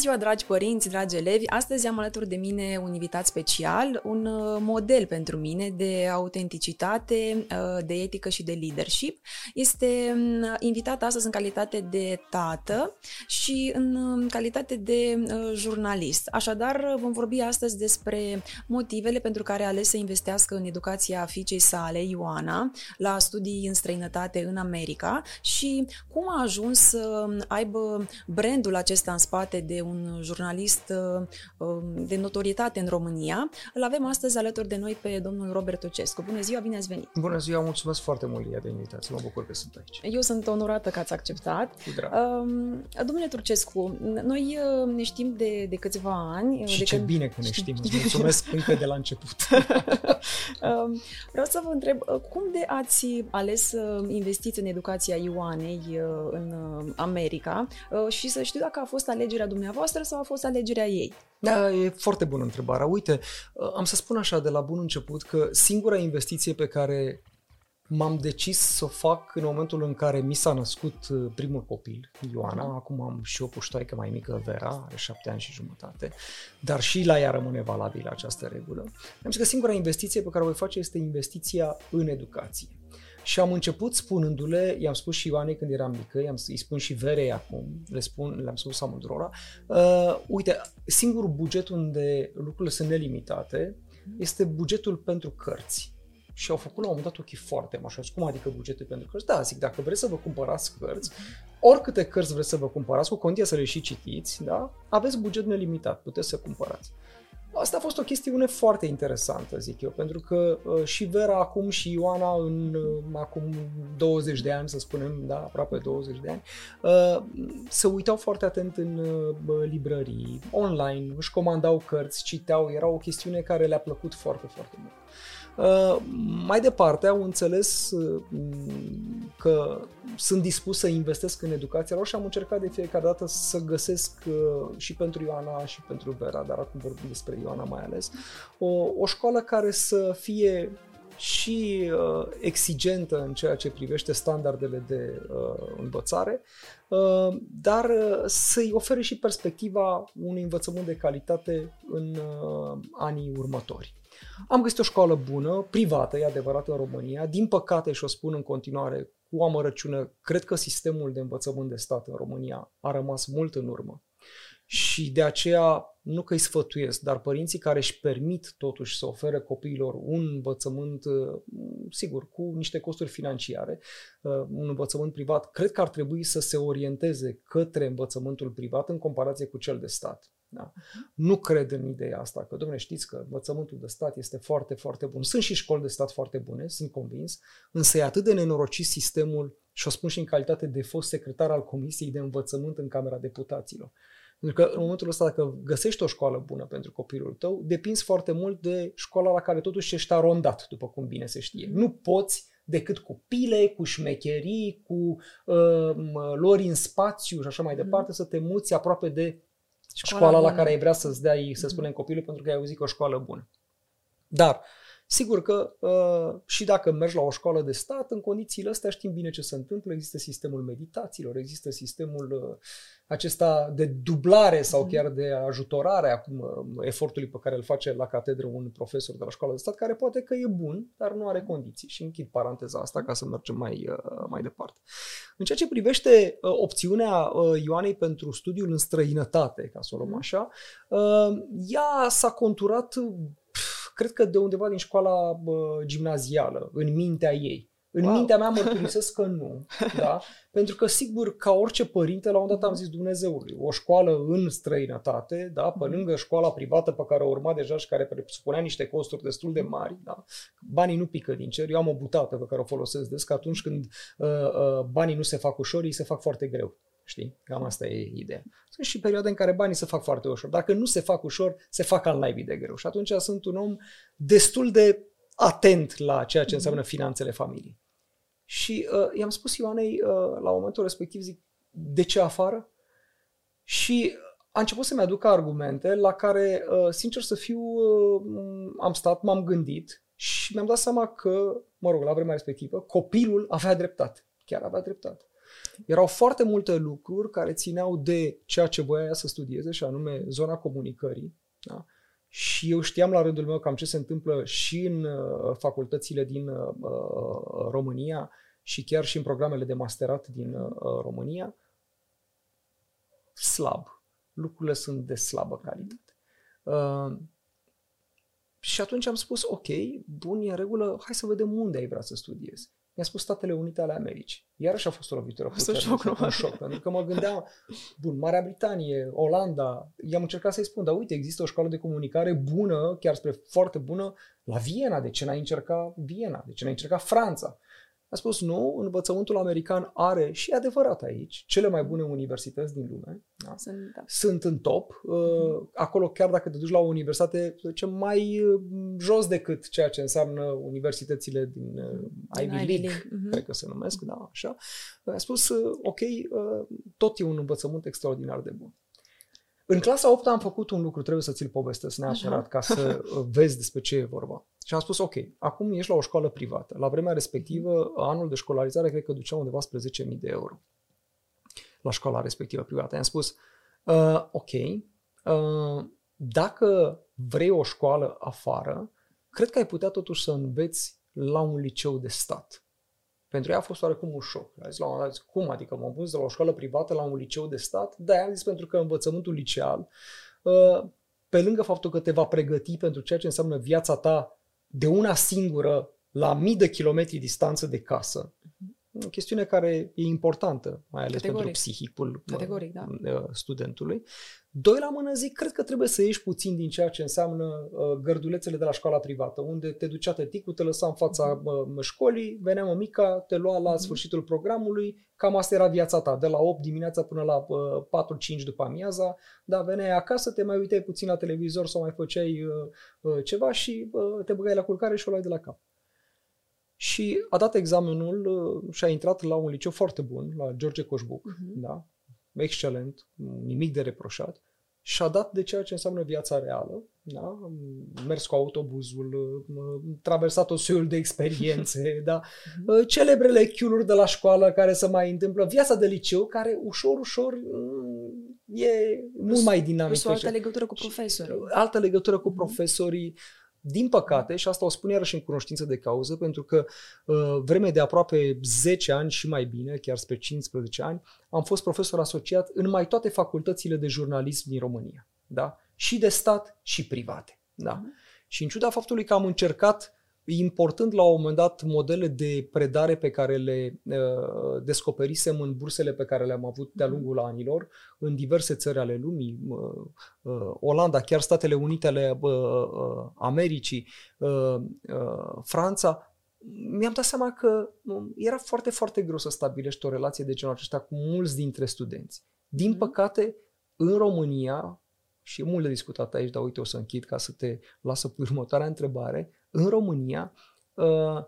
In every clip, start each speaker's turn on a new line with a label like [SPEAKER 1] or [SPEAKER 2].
[SPEAKER 1] Bună ziua, dragi părinți, dragi elevi! Astăzi am alături de mine un invitat special, un uh, model pentru mine de autenticitate, uh, de etică și de leadership. Este mm, invitat astăzi în calitate de tată și în um, calitate de uh, jurnalist. Așadar, vom vorbi astăzi despre motivele pentru care a ales să investească în educația fiicei sale, Ioana, la studii în străinătate în America și cum a ajuns să aibă brandul acesta în spate de un jurnalist uh, um, de notorietate în România. Îl avem astăzi alături de noi pe domnul Robert Ocescu. Bună ziua, bine ați venit!
[SPEAKER 2] Bună ziua, mulțumesc foarte mult, Lia, de invitație. Mă bucur că sunt aici.
[SPEAKER 1] Eu sunt onorată că ați acceptat.
[SPEAKER 2] Cu drag.
[SPEAKER 1] Um, domnule Turcescu, noi uh, ne știm de, de câțiva ani.
[SPEAKER 2] Și
[SPEAKER 1] de
[SPEAKER 2] ce
[SPEAKER 1] când...
[SPEAKER 2] bine că ne știm. Îți mulțumesc încă de la început.
[SPEAKER 1] Um, Vreau să vă întreb, uh, cum de ați ales să investiți în educația Ioanei în America și să știu dacă a fost alegerea dumneavoastră sau a fost alegerea ei?
[SPEAKER 2] Da, e foarte bună întrebarea. Uite, am să spun așa de la bun început că singura investiție pe care m-am decis să o fac în momentul în care mi s-a născut uh, primul copil, Ioana, acum am și o puștoaică mai mică, Vera, are șapte ani și jumătate, dar și la ea rămâne valabilă această regulă. Am zis că singura investiție pe care o voi face este investiția în educație. Și am început spunându-le, i-am spus și Ioanei când eram mică, i-am, îi spun și Verei acum, le spun, le-am spus amândurora, uh, uite, singurul buget unde lucrurile sunt nelimitate este bugetul pentru cărți. Și au făcut la un moment dat ochii foarte mari. Și cum adică bugetul pentru cărți? Da, zic, dacă vreți să vă cumpărați cărți, oricâte cărți vreți să vă cumpărați, cu condiția să le și citiți, da? aveți buget nelimitat, puteți să cumpărați. Asta a fost o chestiune foarte interesantă, zic eu, pentru că uh, și Vera acum și Ioana în uh, acum 20 de ani, să spunem, da, aproape 20 de ani, uh, se uitau foarte atent în uh, librării, online, își comandau cărți, citeau, era o chestiune care le-a plăcut foarte, foarte mult. Uh, mai departe au înțeles uh, că sunt dispus să investesc în educația lor și am încercat de fiecare dată să găsesc uh, și pentru Ioana și pentru Vera, dar acum vorbim despre Ioana mai ales, o, o școală care să fie și uh, exigentă în ceea ce privește standardele de uh, învățare, uh, dar uh, să-i ofere și perspectiva unui învățământ de calitate în uh, anii următori. Am găsit o școală bună, privată, e adevărat, în România. Din păcate, și o spun în continuare cu amărăciune, cred că sistemul de învățământ de stat în România a rămas mult în urmă. Și de aceea, nu că îi sfătuiesc, dar părinții care își permit totuși să ofere copiilor un învățământ, sigur, cu niște costuri financiare, un învățământ privat, cred că ar trebui să se orienteze către învățământul privat în comparație cu cel de stat. Da. Nu cred în ideea asta, că, domnule, știți că învățământul de stat este foarte, foarte bun. Sunt și școli de stat foarte bune, sunt convins, însă e atât de nenorocit sistemul, și o spun și în calitate de fost secretar al Comisiei de Învățământ în Camera Deputaților. Pentru că în momentul ăsta, dacă găsești o școală bună pentru copilul tău, depinzi foarte mult de școala la care totuși ești arondat, după cum bine se știe. Nu poți decât cu pile, cu șmecherii, cu uh, lori în spațiu și așa mai departe, să te muți aproape de școala, școala la care ai vrea să-ți dea, să mhm. spunem, copilul pentru că ai auzit că o școală bună. Dar, sigur că uh, și dacă mergi la o școală de stat, în condițiile astea știm bine ce se întâmplă. Există sistemul meditațiilor, există sistemul uh, acesta de dublare sau mhm. chiar de ajutorare acum uh, efortului pe care îl face la catedră un profesor de la școală de stat, care poate că e bun, dar nu are condiții. Și închid paranteza asta ca să mergem mai, uh, mai departe. În ceea ce privește uh, opțiunea Ioanei pentru studiul în străinătate, ca să o luăm mhm. așa, ea s-a conturat cred că de undeva din școala gimnazială, în mintea ei. În wow. mintea mea mărturisesc că nu, da? Pentru că, sigur, ca orice părinte, la un dat am zis Dumnezeului, o școală în străinătate, da? Pe mhm. lângă școala privată pe care o urma deja și care presupunea niște costuri destul de mari, da? Banii nu pică din cer. Eu am o butată pe care o folosesc des, că atunci când uh, uh, banii nu se fac ușor, ei se fac foarte greu. Știi? Cam asta e ideea. Sunt și perioade în care banii se fac foarte ușor. Dacă nu se fac ușor, se fac al naibii de greu. Și atunci sunt un om destul de atent la ceea ce mhm. înseamnă finanțele familiei. Și uh, i-am spus Ioanei uh, la momentul respectiv, zic, de ce afară? Și a început să-mi aducă argumente la care, uh, sincer să fiu, uh, am stat, m-am gândit și mi-am dat seama că, mă rog, la vremea respectivă, copilul avea dreptate. Chiar avea dreptate. Erau foarte multe lucruri care țineau de ceea ce voia ea să studieze, și anume zona comunicării. Da? Și eu știam la rândul meu cam ce se întâmplă și în uh, facultățile din uh, România și chiar și în programele de masterat din uh, România. Slab. Lucrurile sunt de slabă calitate. Uh, și atunci am spus, ok, bun, e în regulă, hai să vedem unde ai vrea să studiezi. Mi-a spus Statele Unite ale Americii. Iarăși a fost o lovitură puternică, șoc, un șoc, pentru că mă gândeam, bun, Marea Britanie, Olanda, i-am încercat să-i spun, dar uite, există o școală de comunicare bună, chiar spre foarte bună, la Viena, de ce n-ai încercat Viena, de ce n-ai încercat Franța? A spus nu, învățământul american are, și adevărat aici, cele mai bune universități din lume. Da? Sunt, da. Sunt în top. Mm-hmm. Acolo, chiar dacă te duci la o universitate, să zicem, mai uh, jos decât ceea ce înseamnă universitățile din uh, Ivy League, League. Mm-hmm. cred că se numesc, da, așa. A spus, ok, tot e un învățământ extraordinar de bun. În clasa 8 am făcut un lucru, trebuie să ți-l povestesc neapărat, ca să vezi despre ce e vorba. Și am spus, ok, acum ești la o școală privată. La vremea respectivă, anul de școlarizare cred că ducea undeva spre 10.000 de euro la școala respectivă privată. I-am spus, uh, ok, uh, dacă vrei o școală afară, cred că ai putea totuși să înveți la un liceu de stat. Pentru ea a fost oarecum un șoc. A zis la un moment dat, cum adică m-am pus de la o școală privată la un liceu de stat? Da, am zis pentru că învățământul liceal, uh, pe lângă faptul că te va pregăti pentru ceea ce înseamnă viața ta de una singură la mii de kilometri distanță de casă, o chestiune care e importantă, mai ales Categoric. pentru psihicul Categoric, da. Uh, studentului. Doi la mână zic, cred că trebuie să ieși puțin din ceea ce înseamnă uh, gărdulețele de la școala privată, unde te ducea tăticul, te lăsa în fața uh, școlii, venea mămica, te lua la uh-huh. sfârșitul programului, cam asta era viața ta, de la 8 dimineața până la uh, 4-5 după amiaza, da, veneai acasă, te mai uitai puțin la televizor sau mai făceai uh, uh, ceva și uh, te băgai la culcare și o luai de la cap. Și a dat examenul uh, și a intrat la un liceu foarte bun, la George Coșbuc, uh-huh. da? excelent, nimic de reproșat. Și a dat de ceea ce înseamnă viața reală, da? Am mers cu autobuzul, am traversat o soiul de experiențe, da? Uh-huh. Celebrele chiuluri de la școală care se mai întâmplă, viața de liceu care ușor, ușor mm, e mult mai dinamică.
[SPEAKER 1] o altă legătură cu profesorii.
[SPEAKER 2] Altă legătură cu profesorii. Din păcate, și asta o spun iarăși în cunoștință de cauză, pentru că uh, vreme de aproape 10 ani și mai bine, chiar spre 15 ani, am fost profesor asociat în mai toate facultățile de jurnalism din România. Da? Și de stat și private. Da? Uh-huh. Și în ciuda faptului că am încercat importând la un moment dat modele de predare pe care le uh, descoperisem în bursele pe care le-am avut de-a mhm. lungul anilor în diverse țări ale lumii, uh, uh, Olanda, chiar Statele Unite ale uh, uh, Americii, uh, uh, Franța, mi-am dat seama că um, era foarte, foarte greu să stabilești o relație de genul acesta cu mulți dintre studenți. Din mhm. păcate, în România, și e mult de discutat aici, dar uite o să închid ca să te lasă pe următoarea întrebare, în România, uh,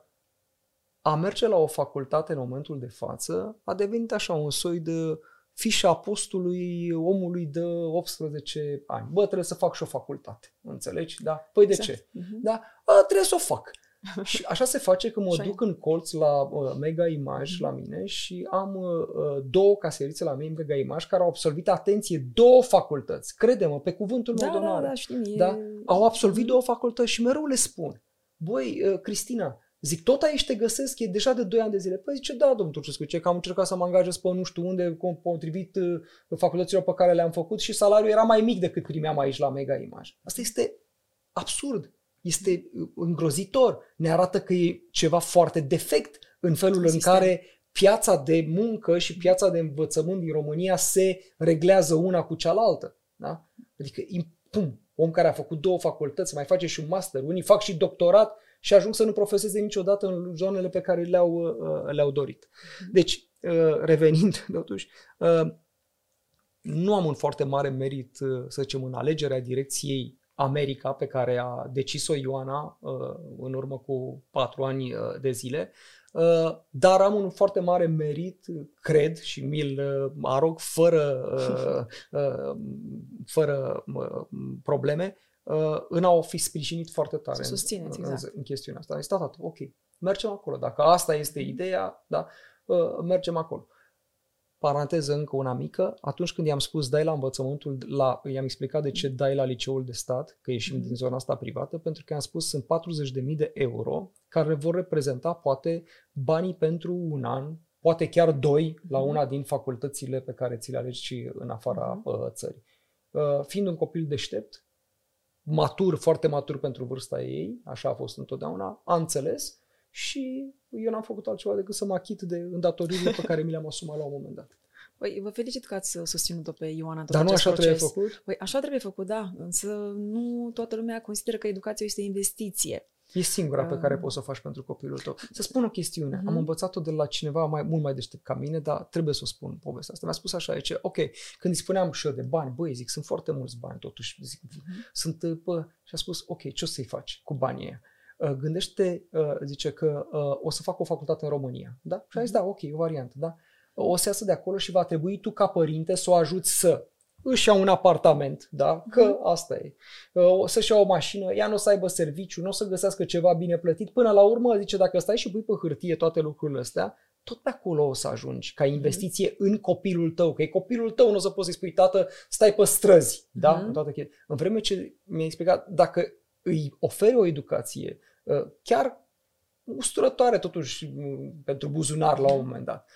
[SPEAKER 2] a merge la o facultate în momentul de față a devenit așa un soi de fișa apostului omului de 18 ani. Bă, trebuie să fac și o facultate. Înțelegi? Da? Păi de exact. ce? Uh-huh. Da? A, trebuie să o fac. și așa se face că mă duc în colț la uh, Mega Image la mine și am uh, uh, două caserițe la Mega Image care au absolvit, atenție, două facultăți. Crede-mă, pe cuvântul meu
[SPEAKER 1] da,
[SPEAKER 2] de
[SPEAKER 1] Da, da, știm,
[SPEAKER 2] e... da? Au absolvit uh-huh. două facultăți și mereu le spun băi, uh, Cristina, Zic, tot aici te găsesc, e deja de 2 ani de zile. Păi zice, da, domnul Turcescu, ce că am încercat să mă angajez pe nu știu unde, potrivit uh, facultăților pe care le-am făcut și salariul era mai mic decât primeam aici la Mega Image. Asta este absurd, este uh, îngrozitor. Ne arată că e ceva foarte defect în felul Sistem. în care piața de muncă și piața de învățământ din România se reglează una cu cealaltă. Da? Adică, pum, om care a făcut două facultăți, mai face și un master, unii fac și doctorat și ajung să nu profeseze niciodată în zonele pe care le-au, uh, le-au dorit. Deci, uh, revenind, totuși, uh, nu am un foarte mare merit, să zicem, în alegerea direcției America pe care a decis-o Ioana în urmă cu patru ani de zile, dar am un foarte mare merit, cred, și mi-l arog fără, fără probleme, Uh, în a o fi sprijinit foarte tare
[SPEAKER 1] susțineți,
[SPEAKER 2] în,
[SPEAKER 1] exact.
[SPEAKER 2] în chestiunea asta. Este tata, ok, mergem acolo. Dacă asta este ideea, da, uh, mergem acolo. Paranteză încă una mică, atunci când i-am spus dai la învățământul, la, i-am explicat de ce dai la liceul de stat, că ieșim mm-hmm. din zona asta privată, pentru că i-am spus sunt 40.000 de euro care vor reprezenta poate banii pentru un an, poate chiar doi la mhm. una din facultățile pe care ți le alegi și în afara mm-hmm. țării. Uh, fiind un copil deștept, matur, foarte matur pentru vârsta ei, așa a fost întotdeauna, a înțeles și eu n-am făcut altceva decât să mă achit de îndatoririle pe care mi le-am asumat la un moment dat.
[SPEAKER 1] Păi, vă felicit că ați susținut-o pe Ioana
[SPEAKER 2] Dar nu așa
[SPEAKER 1] proces.
[SPEAKER 2] trebuie făcut?
[SPEAKER 1] Păi, așa trebuie făcut, da. Însă nu toată lumea consideră că educația este investiție.
[SPEAKER 2] E singura pe care poți să o faci pentru copilul tău. Să spun o chestiune. Uh-huh. Am învățat-o de la cineva mai mult mai deștept ca mine, dar trebuie să o spun povestea asta. Mi-a spus așa, zice, ok, când îi spuneam și eu de bani, băi, zic, sunt foarte mulți bani totuși. Zic, uh-huh. sunt, bă, și a spus, ok, ce o să-i faci cu banii ăia? Uh, gândește, uh, zice că uh, o să fac o facultate în România. Da? Și a zis, da, ok, e o variantă, da? O să iasă de acolo și va trebui tu ca părinte să o ajuți să își ia un apartament, da? Că mhm. asta e. O să-și ia o mașină, ea nu o să aibă serviciu, nu o să găsească ceva bine plătit. Până la urmă, zice, dacă stai și pui pe hârtie toate lucrurile astea, tot pe acolo o să ajungi, ca investiție mm-hmm. în copilul tău. Că e copilul tău, nu o să poți să-i spui, tată, stai pe străzi, da? Mm-hmm. În, toată în vreme ce mi-a explicat, dacă îi oferi o educație, ă, chiar usturătoare totuși pentru buzunar la un moment dat,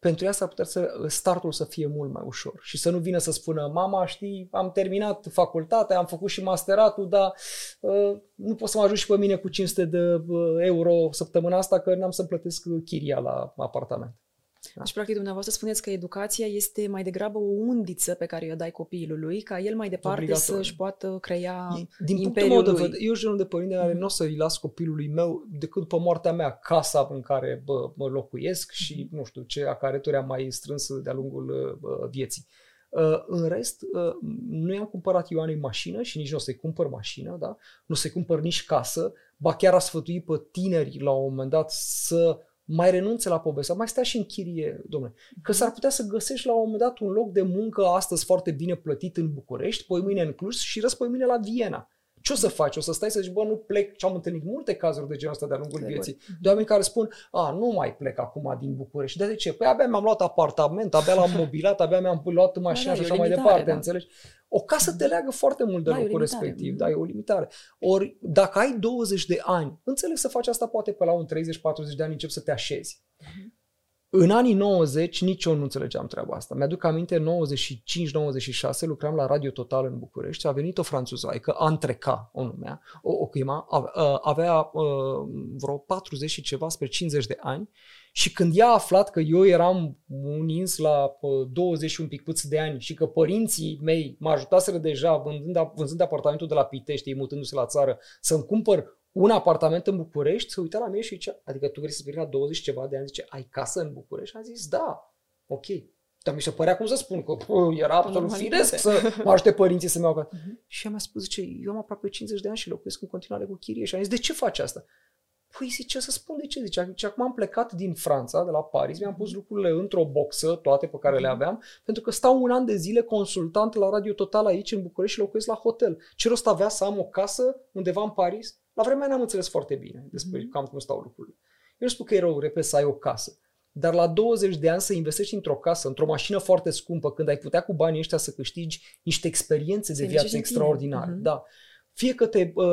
[SPEAKER 2] pentru ea s-ar putea să startul să fie mult mai ușor și să nu vină să spună mama, știi, am terminat facultatea, am făcut și masteratul, dar uh, nu poți să mă ajut și pe mine cu 500 de uh, euro săptămâna asta că n-am să plătesc chiria la apartament.
[SPEAKER 1] Da. Deci, practic, dumneavoastră spuneți că educația este mai degrabă o undiță pe care o dai copilului, ca el mai departe Obligatoriu. să-și poată crea Din imperiul
[SPEAKER 2] punctul meu de vedere, eu genul de părinte care mm-hmm. nu o să-i las copilului meu decât pe moartea mea casa în care bă, mă locuiesc și, mm-hmm. nu știu, ce acareturi am mai strâns de-a lungul bă, vieții. Uh, în rest, uh, nu i-am cumpărat Ioanei mașină și nici nu o să-i cumpăr mașină, da? nu o să-i cumpăr nici casă, ba chiar a sfătuit pe tineri la un moment dat să mai renunțe la poveste, mai stea și în chirie, domnule. Că s-ar putea să găsești la un moment dat un loc de muncă astăzi foarte bine plătit în București, poi mâine în Cluj și răspoi mâine la Viena. Ce o să faci? O să stai să zici, bă, nu plec? Și am întâlnit multe cazuri de genul ăsta de-a lungul Clever. vieții. De oameni care spun, a, nu mai plec acum din București. De ce? Păi abia mi-am luat apartament, abia l-am mobilat, abia mi-am luat mașina da, da, și așa mai departe, da. înțelegi? O casă te leagă foarte mult de da, locul respectiv, da, e o limitare. Ori dacă ai 20 de ani, înțeleg să faci asta poate pe la un 30-40 de ani încep să te așezi. Uh-huh. În anii 90 nici eu nu înțelegeam treaba asta. Mi-aduc aminte, 95-96 lucram la Radio Total în București, a venit o franțuzaică, Antreca o numea, o, o chema, avea uh, vreo 40 și ceva spre 50 de ani și când ea a aflat că eu eram un ins la 20 și un pic puț de ani și că părinții mei mă ajutaseră deja vânzând, vânzând apartamentul de la Pitești, mutându-se la țară, să-mi cumpăr un apartament în București, se uita la mine și zicea, adică tu vrei să vii la 20 ceva de ani, zice, ai casă în București? Am zis, da, ok. Dar mi se părea cum să spun, că pă, era absolut firesc să mă ajute părinții să-mi iau casă. Uh-huh. Și ea mi-a spus, zice, eu am aproape 50 de ani și locuiesc în continuare cu chirie. Și am zis, de ce faci asta? Păi zice, să spun de ce. Zice, zice, acum am plecat din Franța, de la Paris, mi-am pus lucrurile într-o boxă, toate pe care le mhm. aveam, pentru că stau un an de zile consultant la Radio Total aici în București și locuiesc la hotel. Ce rost avea să am o casă undeva în Paris? La vremea n-am înțeles foarte bine despre mm-hmm. cam cum stau lucrurile. Eu nu spun că e rău, repet, să ai o casă. Dar la 20 de ani să investești într-o casă, într-o mașină foarte scumpă, când ai putea cu banii ăștia să câștigi niște experiențe de viață extraordinare. Mm-hmm. Da. Fie că te uh,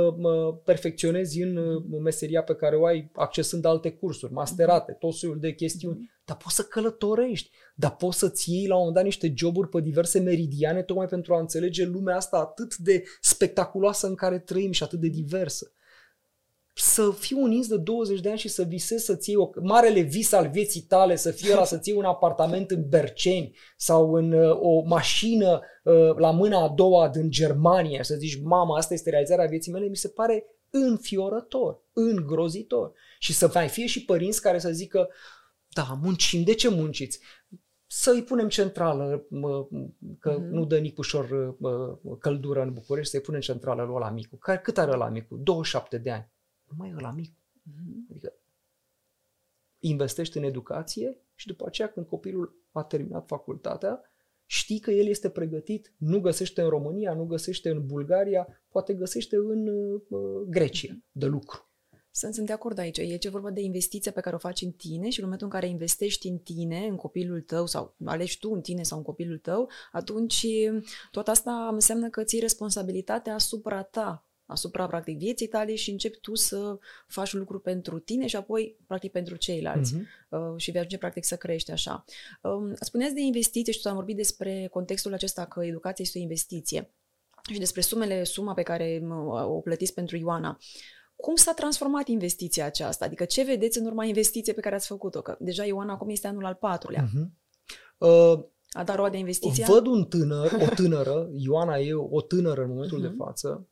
[SPEAKER 2] perfecționezi în uh, meseria pe care o ai accesând alte cursuri, masterate, tot soiul de chestiuni, mm-hmm. dar poți să călătorești, dar poți să-ți iei la un moment dat niște joburi pe diverse meridiane tocmai pentru a înțelege lumea asta atât de spectaculoasă în care trăim și atât de diversă să fii un ins de 20 de ani și să visezi să-ți iei o, marele vis al vieții tale, să fie la să-ți iei un apartament în Berceni sau în uh, o mașină uh, la mâna a doua din Germania și să zici, mama, asta este realizarea vieții mele, mi se pare înfiorător, îngrozitor. Și să mai fie și părinți care să zică, da, muncim, de ce munciți? Să îi punem centrală, că mm-hmm. nu dă nici ușor căldură în București, să-i punem centrală lui ăla micu. Care, cât are ăla micu? 27 de ani mai ăla mic. Mm-hmm. Adică investești în educație și după aceea când copilul a terminat facultatea, știi că el este pregătit, nu găsește în România, nu găsește în Bulgaria, poate găsește în uh, Grecia de lucru.
[SPEAKER 1] Sunt, sunt de acord aici. E ce vorba de investiția pe care o faci în tine și în momentul în care investești în tine, în copilul tău sau alegi tu în tine sau în copilul tău, atunci tot asta înseamnă că ții responsabilitatea asupra ta, asupra, practic, vieții tale și începi tu să faci lucruri pentru tine și apoi, practic, pentru ceilalți. Uh-huh. Uh, și vei ajunge, practic, să crești așa. Uh, spuneați de investiție și tu am vorbit despre contextul acesta că educația este o investiție și despre sumele, suma pe care o plătiți pentru Ioana. Cum s-a transformat investiția aceasta? Adică ce vedeți în urma investiției pe care ați făcut-o? Că deja Ioana acum este anul al patrulea. Uh-huh. Uh, a dat roade investiția?
[SPEAKER 2] Văd un tânăr, o tânără, Ioana e o tânără în momentul uh-huh. de față,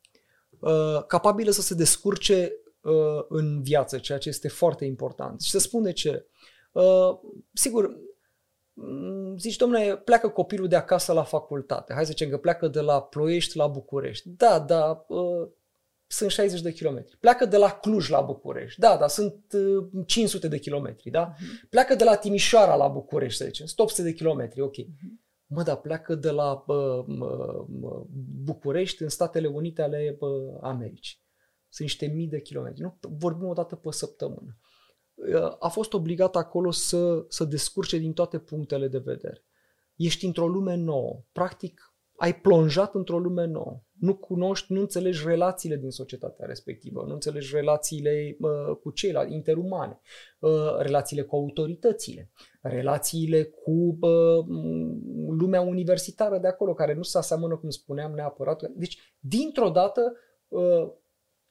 [SPEAKER 2] uh, capabilă să se descurce uh, în viață, ceea ce este foarte important. Și să spun de ce. Uh, sigur, mm, zici, domnule, pleacă copilul de acasă la facultate. Hai să zicem că pleacă de la Ploiești la București. Da, da, uh, sunt 60 de kilometri. Pleacă de la Cluj la București. Da, da, sunt 500 uh, de kilometri, da? Uh-huh. Pleacă de la Timișoara la București, să zicem. Sunt 800 de kilometri, ok. Uh-huh. Mă, da, pleacă de la uh, uh, București în Statele Unite ale uh, Americii. Sunt niște mii de kilometri. Nu? Vorbim o dată pe săptămână. Uh, a fost obligat acolo să, să descurce din toate punctele de vedere. Ești într-o lume nouă. Practic, ai plonjat într-o lume nouă. Nu cunoști, nu înțelegi relațiile din societatea respectivă, nu înțelegi relațiile uh, cu ceilalți, interumane, uh, relațiile cu autoritățile, relațiile cu uh, lumea universitară de acolo, care nu se aseamănă, cum spuneam, neapărat. Deci, dintr-o dată, uh,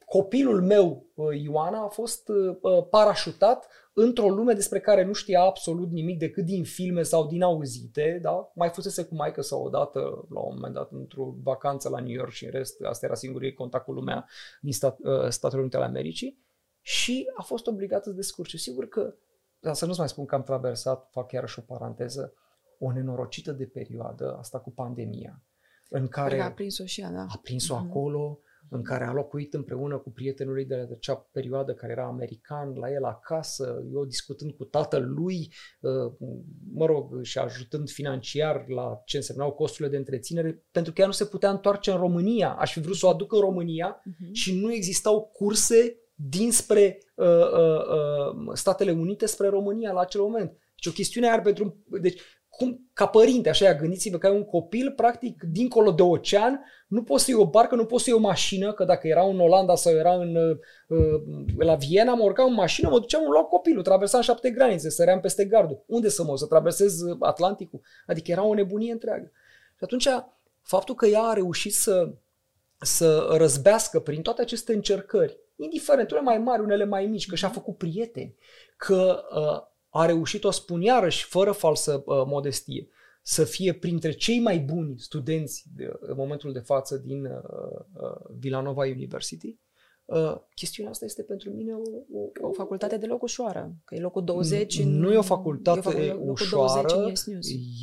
[SPEAKER 2] copilul meu, uh, Ioana, a fost uh, uh, parașutat într-o lume despre care nu știa absolut nimic decât din filme sau din auzite, da? Mai fusese cu maică sau odată, la un moment dat, într-o vacanță la New York și în rest, asta era singurul contact cu lumea din stat, Statele Unite ale Americii și a fost obligat să descurce. Sigur că, dar să nu-ți mai spun că am traversat, fac chiar și o paranteză, o nenorocită de perioadă, asta cu pandemia, în care
[SPEAKER 1] a prins-o și ea, da.
[SPEAKER 2] A prins-o mm-hmm. acolo, în care a locuit împreună cu prietenul lui de acea perioadă care era american la el acasă, eu discutând cu tatăl lui, uh, mă rog, și ajutând financiar la ce însemnau costurile de întreținere, pentru că ea nu se putea întoarce în România. Aș fi vrut să o aduc în România uh-huh. și nu existau curse dinspre uh, uh, uh, Statele Unite spre România la acel moment. Deci o chestiune ar pentru... Deci cum, ca părinte, așa, gândiți-vă că ai un copil, practic, dincolo de ocean, nu poți să iei o barcă, nu poți să iei o mașină, că dacă era în Olanda sau era în, uh, la Viena, mă urcam în mașină, mă duceam, luau copilul, traversam șapte granițe, săream peste gardul. Unde să mă, să traversez Atlanticul? Adică era o nebunie întreagă. Și atunci, faptul că ea a reușit să, să răzbească prin toate aceste încercări, indiferent, unele mai mari, unele mai mici, că și-a făcut prieteni, că uh, a reușit, o spun iarăși, fără falsă uh, modestie, să fie printre cei mai buni studenți de, în momentul de față din uh, uh, Villanova University, Uh, chestiunea asta este pentru mine o,
[SPEAKER 1] o, o facultate deloc ușoară, că e locul 20 în,
[SPEAKER 2] Nu e o facultate e o ușoară,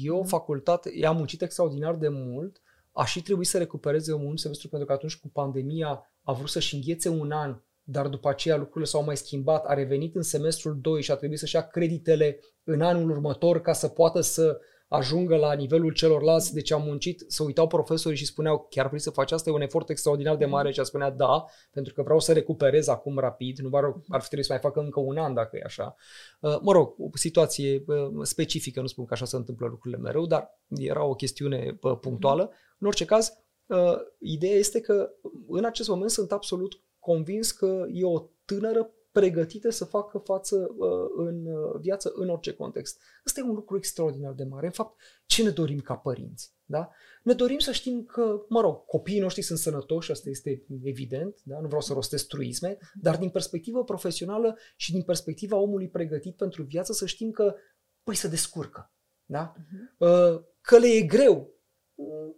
[SPEAKER 2] e o mhm. facultate, i-am muncit extraordinar de mult, a și trebuit să recupereze un semestru pentru că atunci cu pandemia a vrut să-și înghețe un an dar după aceea lucrurile s-au mai schimbat, a revenit în semestrul 2 și a trebuit să-și ia creditele în anul următor ca să poată să ajungă la nivelul celorlalți, deci am muncit, să uitau profesorii și spuneau, chiar vrei să faci asta, e un efort extraordinar de mare și a spunea da, pentru că vreau să recuperez acum rapid, nu ar, ar fi trebuit să mai facă încă un an dacă e așa. Uh, mă rog, o situație uh, specifică, nu spun că așa se întâmplă lucrurile mereu, dar era o chestiune uh, punctuală. În orice caz, ideea este că în acest moment sunt absolut convins că e o tânără pregătită să facă față uh, în uh, viață în orice context. Ăsta e un lucru extraordinar de mare. În fapt, ce ne dorim ca părinți? Da? Ne dorim să știm că, mă rog, copiii noștri sunt sănătoși, asta este evident, da? nu vreau să rostesc truisme, dar din perspectivă profesională și din perspectiva omului pregătit pentru viață să știm că, păi, să descurcă. Da? Uh-huh. Că le e greu,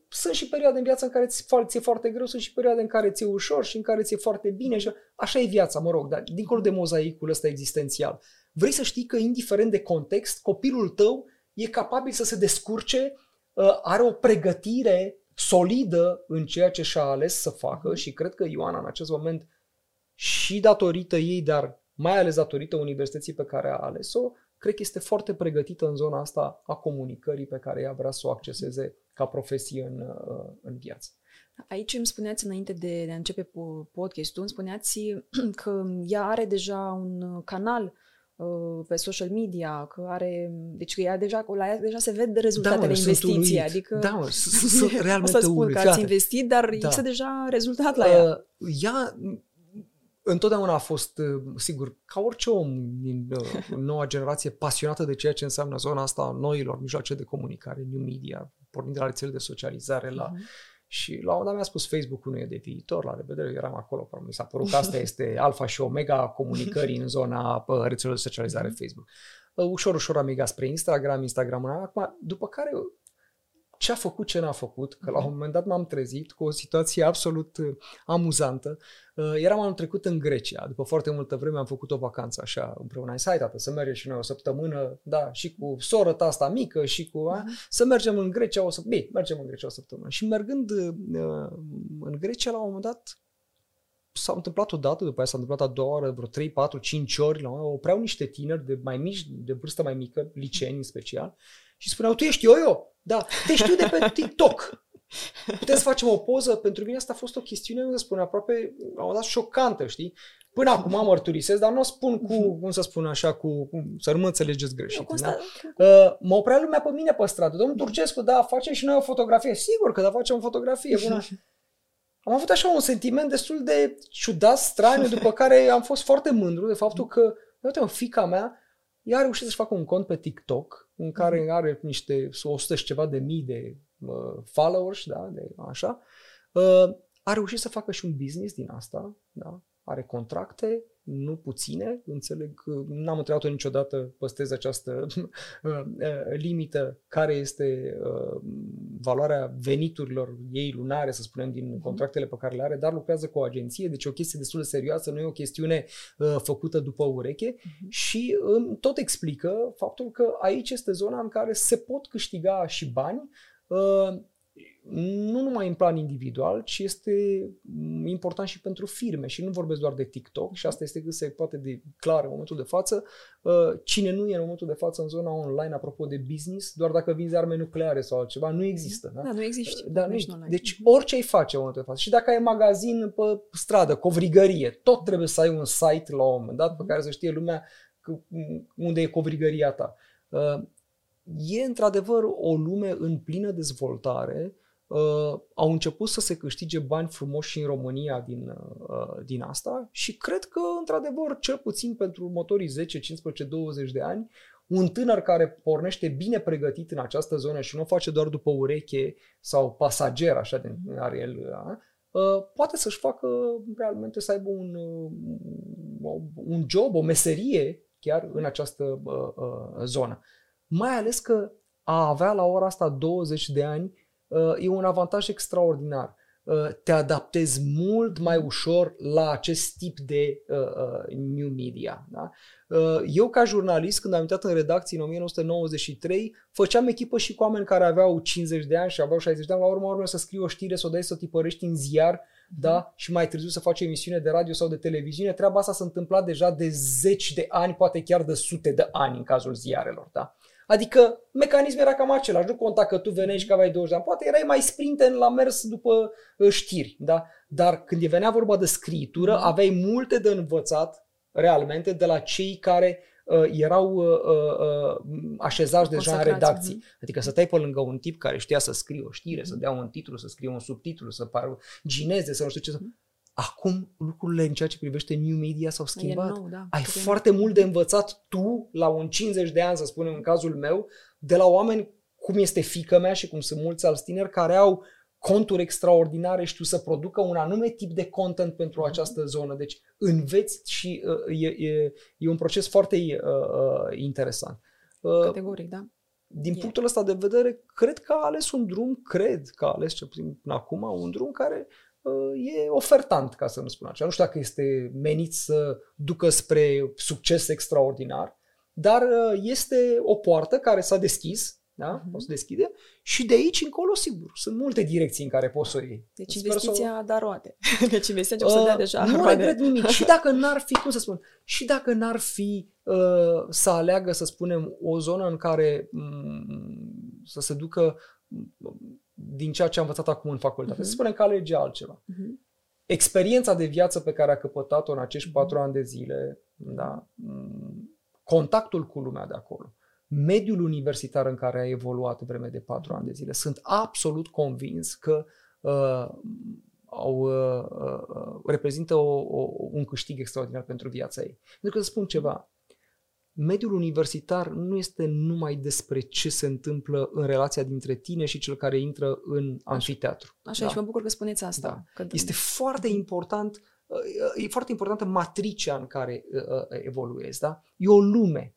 [SPEAKER 2] sunt și perioade în viața în care ți-e foarte greu, sunt și perioade în care ți-e ușor și în care ți-e foarte bine. Și așa e viața, mă rog, dar dincolo de mozaicul ăsta existențial. Vrei să știi că, indiferent de context, copilul tău e capabil să se descurce, uh, are o pregătire solidă în ceea ce și-a ales să facă și cred că Ioana în acest moment și datorită ei, dar mai ales datorită universității pe care a ales-o, cred că este foarte pregătită în zona asta a comunicării pe care ea vrea să o acceseze ca profesie în, în viață.
[SPEAKER 1] Aici îmi spuneați înainte de, de a începe podcastul, îmi spuneați că ea are deja un canal uh, pe social media, că are, deci că ea deja, la ea deja se vede rezultatele da, investiției. Adică,
[SPEAKER 2] da, mă, sunt realmente
[SPEAKER 1] o să spun că ați investit, dar da. există deja rezultat la ea. Uh,
[SPEAKER 2] ea întotdeauna a fost, uh, sigur, ca orice om din uh, noua generație, pasionată de ceea ce înseamnă zona asta a noilor mijloace de comunicare, new media, pornind de la rețele de socializare, la uh-huh și la un moment dat mi-a spus Facebook-ul nu e de viitor, la revedere, eu eram acolo, mi s-a părut că asta este alfa și omega comunicării în zona rețelelor de socializare mhm. Facebook. Ușor, ușor am migat spre Instagram, Instagram, acum, după care ce a făcut, ce n-a făcut, că la un moment dat m-am trezit cu o situație absolut uh, amuzantă. Uh, eram anul trecut în Grecia, după foarte multă vreme am făcut o vacanță așa împreună. Ai sai, tată, să mergem și noi o săptămână, da, și cu soră ta asta mică și cu a, mhm. să mergem în Grecia o săptămână. Bine, mergem în Grecia o săptămână. Și mergând uh, în Grecia, la un moment dat, s-a întâmplat o dată, după aia s-a întâmplat a doua oră, vreo 3, 4, 5 ori, la un moment dat, opreau niște tineri de mai mici, de vârstă mai mică, liceeni în special, și spuneau, tu ești eu-eu? Da, te știu de pe TikTok. Putem să facem o poză? Pentru mine asta a fost o chestiune, cum să spun, aproape, la un dat, șocantă, știi? Până acum am mărturisesc, dar nu o spun cu, cum să spun așa, cu, cum, să nu mă înțelegeți greșit. Da? Uh, mă oprea lumea pe mine pe stradă. Domnul Turcescu, da, facem și noi o fotografie. Sigur că da, facem o fotografie. Bună. Am avut așa un sentiment destul de ciudat, straniu, după care am fost foarte mândru de faptul că, uite, fica mea, ea a reușit să-și facă un cont pe TikTok în care mhm. are niște 100 și ceva de mii de uh, followers, da, de așa. Uh, a reușit să facă și un business din asta, da, are contracte, nu puține, înțeleg că n-am întrebat-o niciodată, păstrez această uh, uh, limită, care este uh, valoarea veniturilor ei lunare, să spunem, din mhm. contractele pe care le are, dar lucrează cu o agenție, deci e o chestie destul de serioasă, nu e o chestiune făcută după ureche uh-huh. și um, tot explică faptul că aici este zona în care se pot câștiga și bani, nu numai în plan individual, ci este important și pentru firme și nu vorbesc doar de TikTok și asta este cât se poate de clar în momentul de față. Uh, cine nu e în momentul de față în zona online, apropo de business, doar dacă vinzi arme nucleare sau altceva, nu există.
[SPEAKER 1] Da, da nu există.
[SPEAKER 2] Da, nu există. Deci orice ai face în momentul de față. Și dacă ai magazin pe stradă, covrigărie, tot trebuie să ai un site la un moment dat pe care să știe lumea unde e covrigăria ta. Uh, e într-adevăr o lume în plină dezvoltare uh, au început să se câștige bani frumoși și în România din, uh, din asta și cred că, într-adevăr, cel puțin pentru următorii 10, 15, 20 de ani, un tânăr care pornește bine pregătit în această zonă și nu o face doar după ureche sau pasager, așa de are el, uh, poate să-și facă realmente să aibă un, uh, un job, o meserie chiar în această uh, uh, zonă. Mai ales că a avea la ora asta 20 de ani Uh, e un avantaj extraordinar. Uh, te adaptezi mult mai ușor la acest tip de uh, new media. Da? Eu, ca jurnalist, când am intrat în redacție în 1993, făceam echipă și cu oameni care aveau 50 de ani și aveau 60 de ani. La urmă, urmă să scrii o știre, să o dai să o tipărești în ziar da? și mai târziu să faci o emisiune de radio sau de televiziune. Treaba asta s-a întâmplat deja de zeci de ani, poate chiar de sute de ani în cazul ziarelor. Da? Adică mecanismul era cam același. Nu conta că tu veneai și că aveai 20 de ani. Poate erai mai sprinten la mers după uh, știri. Da? Dar când venea vorba de scritură, mm. aveai multe de învățat realmente de la cei care uh, erau uh, uh, așezați deja în redacții. Mm. Adică să stai pe lângă un tip care știa să scrie o știre, mm. să dea un titlu, să scrie un subtitlu, să gineze, să nu știu ce. Mm. Acum lucrurile în ceea ce privește new media s-au schimbat.
[SPEAKER 1] nou, da,
[SPEAKER 2] Ai foarte mult de învățat tu la un 50 de ani, să spunem în cazul meu, de la oameni cum este fică mea și cum sunt mulți alți tineri care au conturi extraordinare, știu să producă un anume tip de content pentru mhm. această zonă. Deci înveți și uh, e, e, e un proces foarte uh, uh, interesant.
[SPEAKER 1] Uh, Categoric, da.
[SPEAKER 2] Din e. punctul ăsta de vedere, cred că a ales un drum, cred că a ales cel puțin până acum, un drum care e ofertant, ca să nu spun așa. Nu știu dacă este menit să ducă spre succes extraordinar, dar uh, este o poartă care s-a deschis, da? Uh-huh. O să deschide și de aici încolo, sigur, sunt multe direcții în care poți să o iei.
[SPEAKER 1] Deci Sper investiția să... da roate. Deci investiția uh, să dea deja
[SPEAKER 2] Nu roade. regret nimic. Și dacă n-ar fi, cum să spun, și dacă n-ar fi uh, să aleagă, să spunem, o zonă în care m- mm, să se ducă din ceea ce am învățat acum în facultate. Uh-huh. Să spunem că alege altceva.
[SPEAKER 1] Mhm.
[SPEAKER 2] Experiența de viață pe care a căpătat-o în acești patru ani de zile, da, m, contactul cu lumea de acolo, mediul universitar în care a evoluat vreme de patru ani de zile, sunt absolut convins că uh, au, uh, uh, reprezintă o, o, un câștig extraordinar pentru viața ei. Pentru că să spun ceva, mediul universitar nu este numai despre ce se întâmplă în relația dintre tine și cel care intră în amfiteatru.
[SPEAKER 1] Așa, da? și mă bucur că spuneți asta.
[SPEAKER 2] Da.
[SPEAKER 1] Că...
[SPEAKER 2] Este foarte important, uh, e foarte importantă matricea în care uh, uh, evoluezi. Da? E o lume.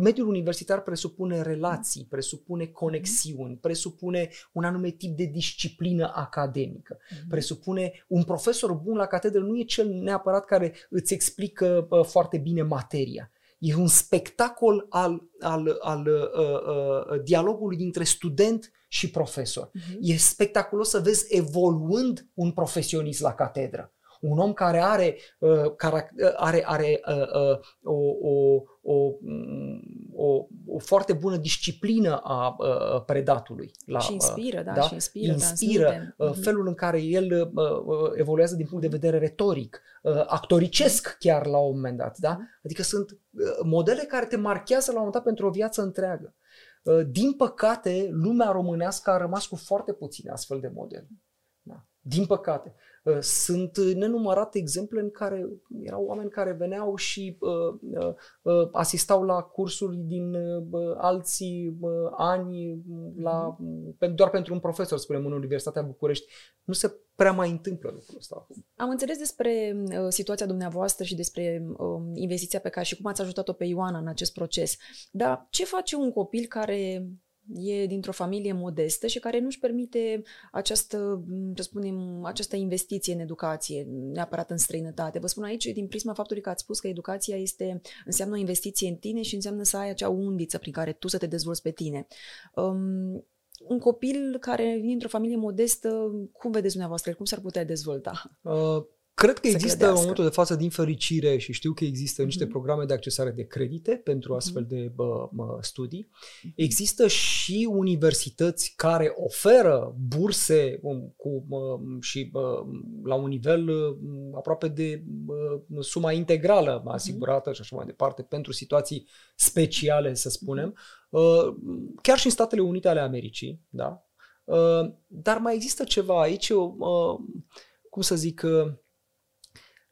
[SPEAKER 2] Mediul universitar presupune relații, presupune conexiuni, presupune un anume tip de disciplină academică, mm-hmm. presupune un profesor bun la catedră nu e cel neapărat care îți explică foarte bine materia. E un spectacol al, al, al uh, uh, dialogului dintre student și profesor. Uh-huh. E spectaculos să vezi evoluând un profesionist la catedră un om care are, uh, care uh, are, are uh, uh, o, o, o, mm, o, o foarte bună disciplină a uh, predatului.
[SPEAKER 1] La, și inspiră, da, da? și inspiră.
[SPEAKER 2] Inspiră uh, mhm. felul în care el uh, uh, evoluează din punct de vedere retoric, uh, actoricesc chiar la un moment dat. Da? Mhm. Adică sunt uh, modele care te marchează la un moment dat pentru o viață întreagă. Uh, din păcate, lumea românească a rămas cu foarte puține astfel de modele. Da. Din păcate. Uh, sunt nenumărate exemple în care erau oameni care veneau și uh, uh, uh, asistau la cursuri din uh, alții uh, ani la, mm-hmm. doar pentru un profesor, spunem, în Universitatea București. Nu se prea mai întâmplă lucrul ăsta
[SPEAKER 1] Am înțeles despre uh, situația dumneavoastră și despre uh, investiția pe care și cum ați ajutat-o pe Ioana în acest proces. Dar ce face un copil care e dintr-o familie modestă și care nu-și permite această, să spunem, această investiție în educație, neapărat în străinătate. Vă spun aici din prisma faptului că ați spus că educația este, înseamnă o investiție în tine și înseamnă să ai acea undiță prin care tu să te dezvolți pe tine. Um, un copil care vine într-o familie modestă, cum vedeți dumneavoastră, cum s-ar putea dezvolta? Uh,
[SPEAKER 2] Cred că există credească. în momentul de față, din fericire, și știu că există mm-hmm. niște programe de accesare de credite pentru mhm. astfel mm-hmm. de bă, bă, studii. Mhm. Există și universități care oferă burse um, cu, bă, și bă, la un nivel bă, aproape de bă, suma integrală mhm. asigurată mm-hmm. și așa mai departe pentru situații speciale, să spunem. Mm-hmm. Chiar și în Statele Unite ale Americii, da? Dar mai există ceva aici, cum să zic,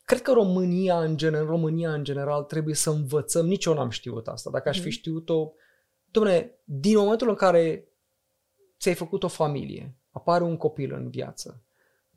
[SPEAKER 2] Cred că România în, general, România în general trebuie să învățăm, nici eu n-am știut asta, dacă aș fi mhm. știut-o, domne, din momentul în care ți-ai făcut o familie, apare un copil în viață,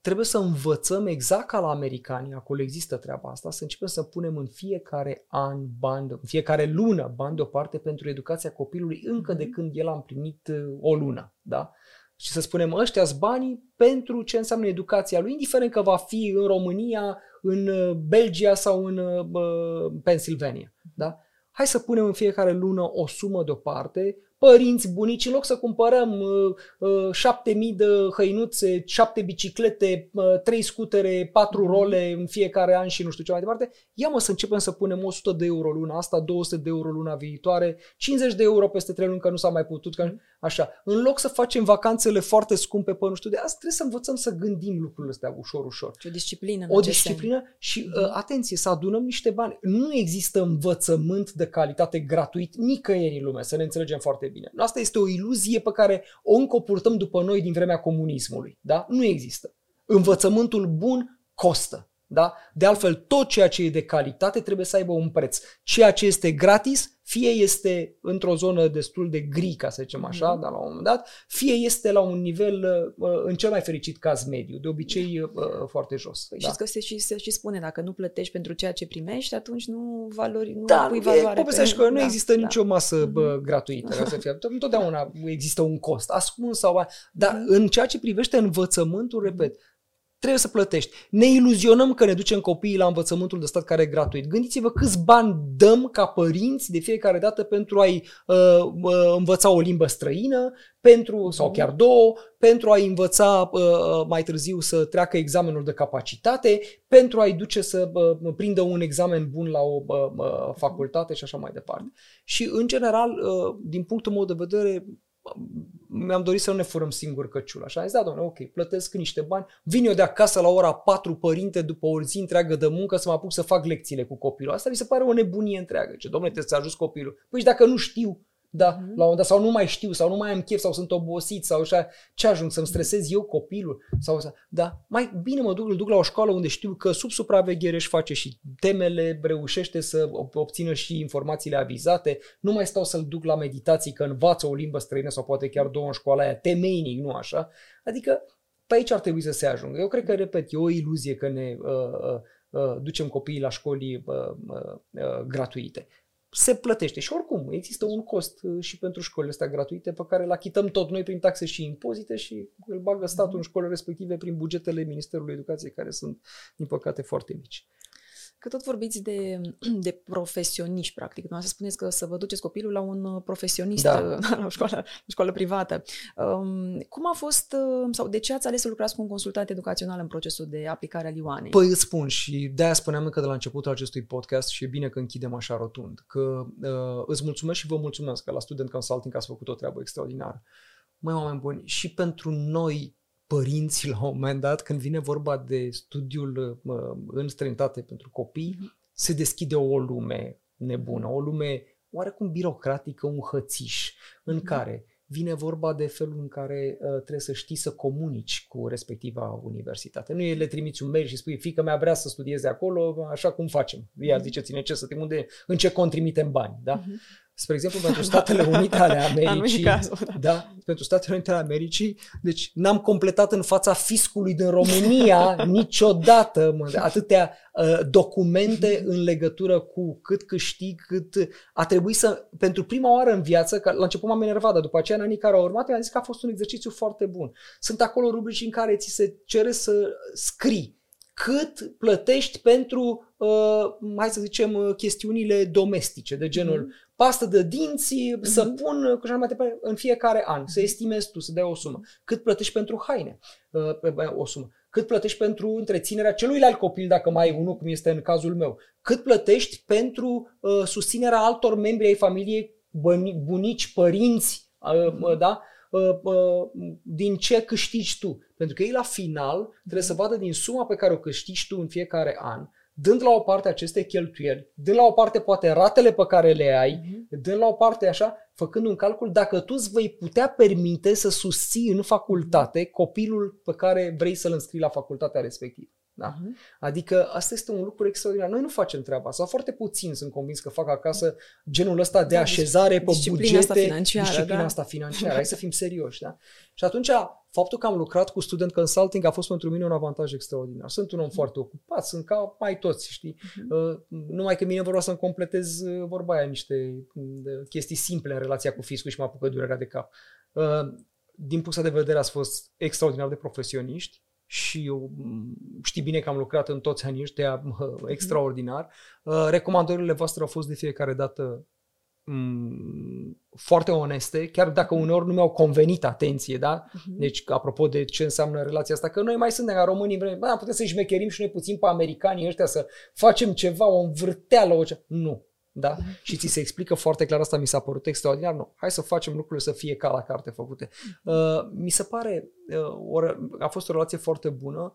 [SPEAKER 2] trebuie să învățăm exact ca la americani, acolo există treaba asta, să începem să punem în fiecare an bani, în fiecare lună bani deoparte pentru educația copilului încă de mhm. când el a împlinit uh, o lună, da? Și să spunem, ăștia banii pentru ce înseamnă educația lui, indiferent că va fi în România, în uh, Belgia sau în uh, Pennsylvania. Da? Hai să punem în fiecare lună o sumă deoparte părinți, bunici, în loc să cumpărăm uh, uh, 7000 de hăinuțe, 7 biciclete, uh, 3 scutere, 4 mhm. role în fiecare an și nu știu ce mai departe, ia mă să începem să punem 100 de euro luna asta, 200 de euro luna viitoare, 50 de euro peste 3 luni că nu s-a mai putut, că, mhm. așa. În loc să facem vacanțele foarte scumpe pe nu știu de asta, trebuie să învățăm să gândim lucrurile astea ușor, ușor.
[SPEAKER 1] o disciplină.
[SPEAKER 2] O disciplină și, uh, atenție, să adunăm niște bani. Nu există învățământ de calitate gratuit nicăieri în lume, să ne înțelegem foarte foarte bine. Asta este o iluzie pe care o încă o purtăm după noi din vremea comunismului. Da? Nu există. Învățământul bun costă. Da? De altfel, tot ceea ce e de calitate trebuie să aibă un preț. Ceea ce este gratis fie este într-o zonă destul de gri, ca să zicem așa, mm-hmm. dar la un moment dat, fie este la un nivel, uh, în cel mai fericit caz mediu, de obicei uh, foarte jos.
[SPEAKER 1] Păi da. știți că se și, se și spune, dacă nu plătești pentru ceea ce primești, atunci nu valori, nu
[SPEAKER 2] da,
[SPEAKER 1] pui valoare.
[SPEAKER 2] Da, pe... că nu da, există da. nicio masă bă, mm-hmm. gratuită, ca să fie. Întotdeauna există un cost, ascuns sau... Dar mm-hmm. în ceea ce privește învățământul, repet, trebuie să plătești. Ne iluzionăm că ne ducem copiii la învățământul de stat care e gratuit. Gândiți-vă câți bani dăm ca părinți de fiecare dată pentru a-i uh, uh, învăța o limbă străină, pentru, sau chiar două, pentru a-i învăța uh, uh, mai târziu să treacă examenul de capacitate, pentru a-i duce să uh, prindă un examen bun la o uh, uh, facultate și așa mai departe. Și, în general, uh, din punctul meu de vedere, mi-am dorit să nu ne furăm singur căciul. Așa, am zis, da, domnule, ok, plătesc niște bani, vin eu de acasă la ora 4, părinte, după o zi întreagă de muncă să mă apuc să fac lecțiile cu copilul. Asta mi se pare o nebunie întreagă. Ce, domnule, trebuie să ajut copilul. Păi și dacă nu știu, da, mm-hmm. la un moment dat, sau nu mai știu, sau nu mai am chef, sau sunt obosit, sau așa, ce ajung, să-mi stresez eu copilul? Sau, da, mai bine mă duc, îl duc la o școală unde știu că sub supraveghere își face și temele, reușește să obțină și informațiile avizate, nu mai stau să-l duc la meditații că învață o limbă străină sau poate chiar două în școala aia, temeinic, nu așa? Adică pe aici ar trebui să se ajungă. Eu cred că, repet, e o iluzie că ne uh, uh, uh, ducem copiii la școli uh, uh, uh, gratuite se plătește. Și oricum, există un cost uh, și pentru școlile astea gratuite pe care îl achităm tot noi prin taxe și impozite și îl bagă statul în școlile respective prin bugetele Ministerului Educației, care sunt, din păcate, foarte mici.
[SPEAKER 1] Că tot vorbiți de, de profesioniști, practic. Nu să spuneți că să vă duceți copilul la un uh, profesionist, da. la o școală, o școală privată. Um, cum a fost, uh, sau de ce ați ales să lucrați cu un consultant educațional în procesul de aplicare a Ioanei?
[SPEAKER 2] Păi îți spun și de-aia spuneam încă de la începutul acestui podcast și e bine că închidem așa rotund, că uh, îți mulțumesc și vă mulțumesc că la Student Consulting ați făcut o treabă extraordinară. Mai oameni buni, și pentru noi părinți la un moment dat, când vine vorba de studiul uh, în străinătate pentru copii, mm-hmm. se deschide o lume nebună, o lume oarecum birocratică, un hățiș, în mm-hmm. care vine vorba de felul în care uh, trebuie să știi să comunici cu respectiva universitate. Nu e le trimiți un mail și spui, fică mea vrea să studieze acolo, așa cum facem. Ea zice, ține ce să te unde, în ce contrimitem bani. Da? Uh-huh. Spre exemplu, pentru Statele Unite ale Americii, cazul, da. da, pentru Statele Unite ale Americii, deci n-am completat în fața fiscului din România niciodată mă, atâtea uh, documente în legătură cu cât câștig, cât a trebuit să, pentru prima oară în viață, că la început m-am enervat, dar după aceea în anii care au urmat, mi-am zis că a fost un exercițiu foarte bun. Sunt acolo rubrici în care ți se cere să scrii cât plătești pentru, uh, hai să zicem, uh, chestiunile domestice, de genul mm-hmm. Pastă de dinți, mm-hmm. săpun, cu mai departe, în fiecare an, să estimezi tu, să dai o sumă. Cât plătești pentru haine, uh, o sumă. Cât plătești pentru întreținerea celuilalt copil, dacă mai ai unul, cum este în cazul meu. Cât plătești pentru uh, susținerea altor membri ai familiei, bunici, părinți, uh, mm-hmm. da? Uh, uh, din ce câștigi tu. Pentru că ei la final trebuie să vadă din suma pe care o câștigi tu în fiecare an, dând la o parte aceste cheltuieli, dând la o parte poate ratele pe care le ai, uh-huh. dând la o parte așa, făcând un calcul dacă tu îți vei putea permite să susții în facultate copilul pe care vrei să-l înscrii la facultatea respectivă. Da? Uh-huh. Adică asta este un lucru extraordinar. Noi nu facem treaba asta. Foarte puțin sunt convins că fac acasă genul ăsta de da, așezare pe bugete,
[SPEAKER 1] asta financiară,
[SPEAKER 2] disciplina
[SPEAKER 1] da?
[SPEAKER 2] asta financiară. Hai să fim serioși. Da? Și atunci, faptul că am lucrat cu student consulting a fost pentru mine un avantaj extraordinar. Sunt un om uh-huh. foarte ocupat, sunt ca mai toți, știi? Uh-huh. Uh, numai că mine vorba să-mi completez uh, vorba aia, niște uh, chestii simple în relația cu fiscul și mă apucă durerea de cap. Uh, din punctul de vedere ați fost extraordinar de profesioniști și eu știi bine că am lucrat în toți anii ăștia extraordinar. Uh, recomandările voastre au fost de fiecare dată foarte oneste, chiar dacă uneori nu mi-au convenit atenție, da? Uh-huh. Deci, apropo de ce înseamnă relația asta, că noi mai suntem ca românii, bă, putem să-i șmecherim și noi puțin pe americanii ăștia să facem ceva, o învârteală, o ce... Nu da? Mhm. Și ți se explică foarte clar asta, mi s-a părut extraordinar, nu, hai să facem lucrurile să fie ca la carte făcute. Mhm. Uh, mi se pare, uh, a fost o relație foarte bună,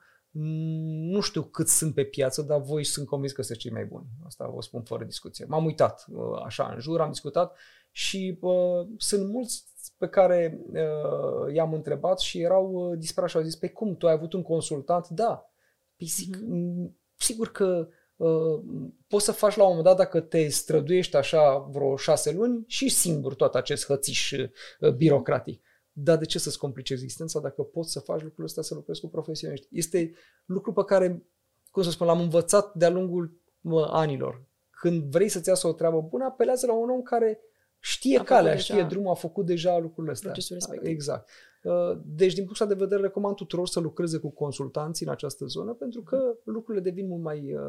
[SPEAKER 2] nu știu cât sunt pe piață, dar voi sunt convins că sunt cei mai buni. Asta vă spun fără discuție. M-am uitat uh, așa în jur, am discutat și uh, sunt mulți pe care uh, i-am întrebat și erau uh, disperați și au zis, pe cum, tu ai avut un consultant? Da. Păi zic, mm-hmm. sigur că Uh, poți să faci la un moment dat, dacă te străduiești așa vreo șase luni, și singur tot acest hățiș uh, birocratic. Dar de ce să-ți complici existența dacă poți să faci lucrul ăsta, să lucrezi cu profesioniști? Este lucru pe care, cum să spun, l-am învățat de-a lungul mă, anilor. Când vrei să-ți iasă o treabă bună, apelează la un om care știe a calea, știe drumul, a făcut deja lucrurile astea. Exact. Uh, deci, din punctul de vedere, recomand tuturor să lucreze cu consultanții în această zonă, pentru că lucrurile devin mult mai, uh,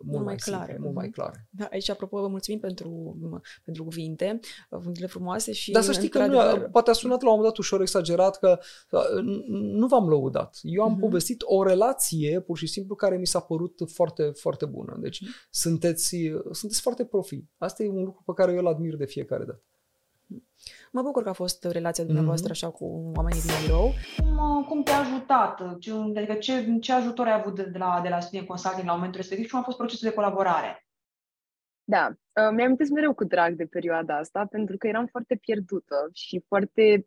[SPEAKER 2] mult, mult mai clare. Simple, mult mai mhm. clare.
[SPEAKER 1] Da, aici, apropo, vă mulțumim pentru, pentru cuvinte, cuvintele frumoase și...
[SPEAKER 2] Dar să știi că nu, poate a sunat la un moment dat ușor exagerat că uh, nu v-am lăudat. Eu am uh-huh. povestit o relație, pur și simplu, care mi s-a părut foarte, foarte bună. Deci, uh-huh. sunteți, sunteți foarte profi. Asta e un lucru pe care eu îl admir de fiecare dată.
[SPEAKER 1] Mă bucur că a fost relația dumneavoastră mm-hmm. așa cu oamenii din birou.
[SPEAKER 3] Cum, uh, cum te-a ajutat? Ce, adică ce, ce ajutor ai avut de la, de la Studio Consulting la momentul respectiv și cum a fost procesul de colaborare?
[SPEAKER 4] Da, uh, mi-am mereu cu drag de perioada asta pentru că eram foarte pierdută și foarte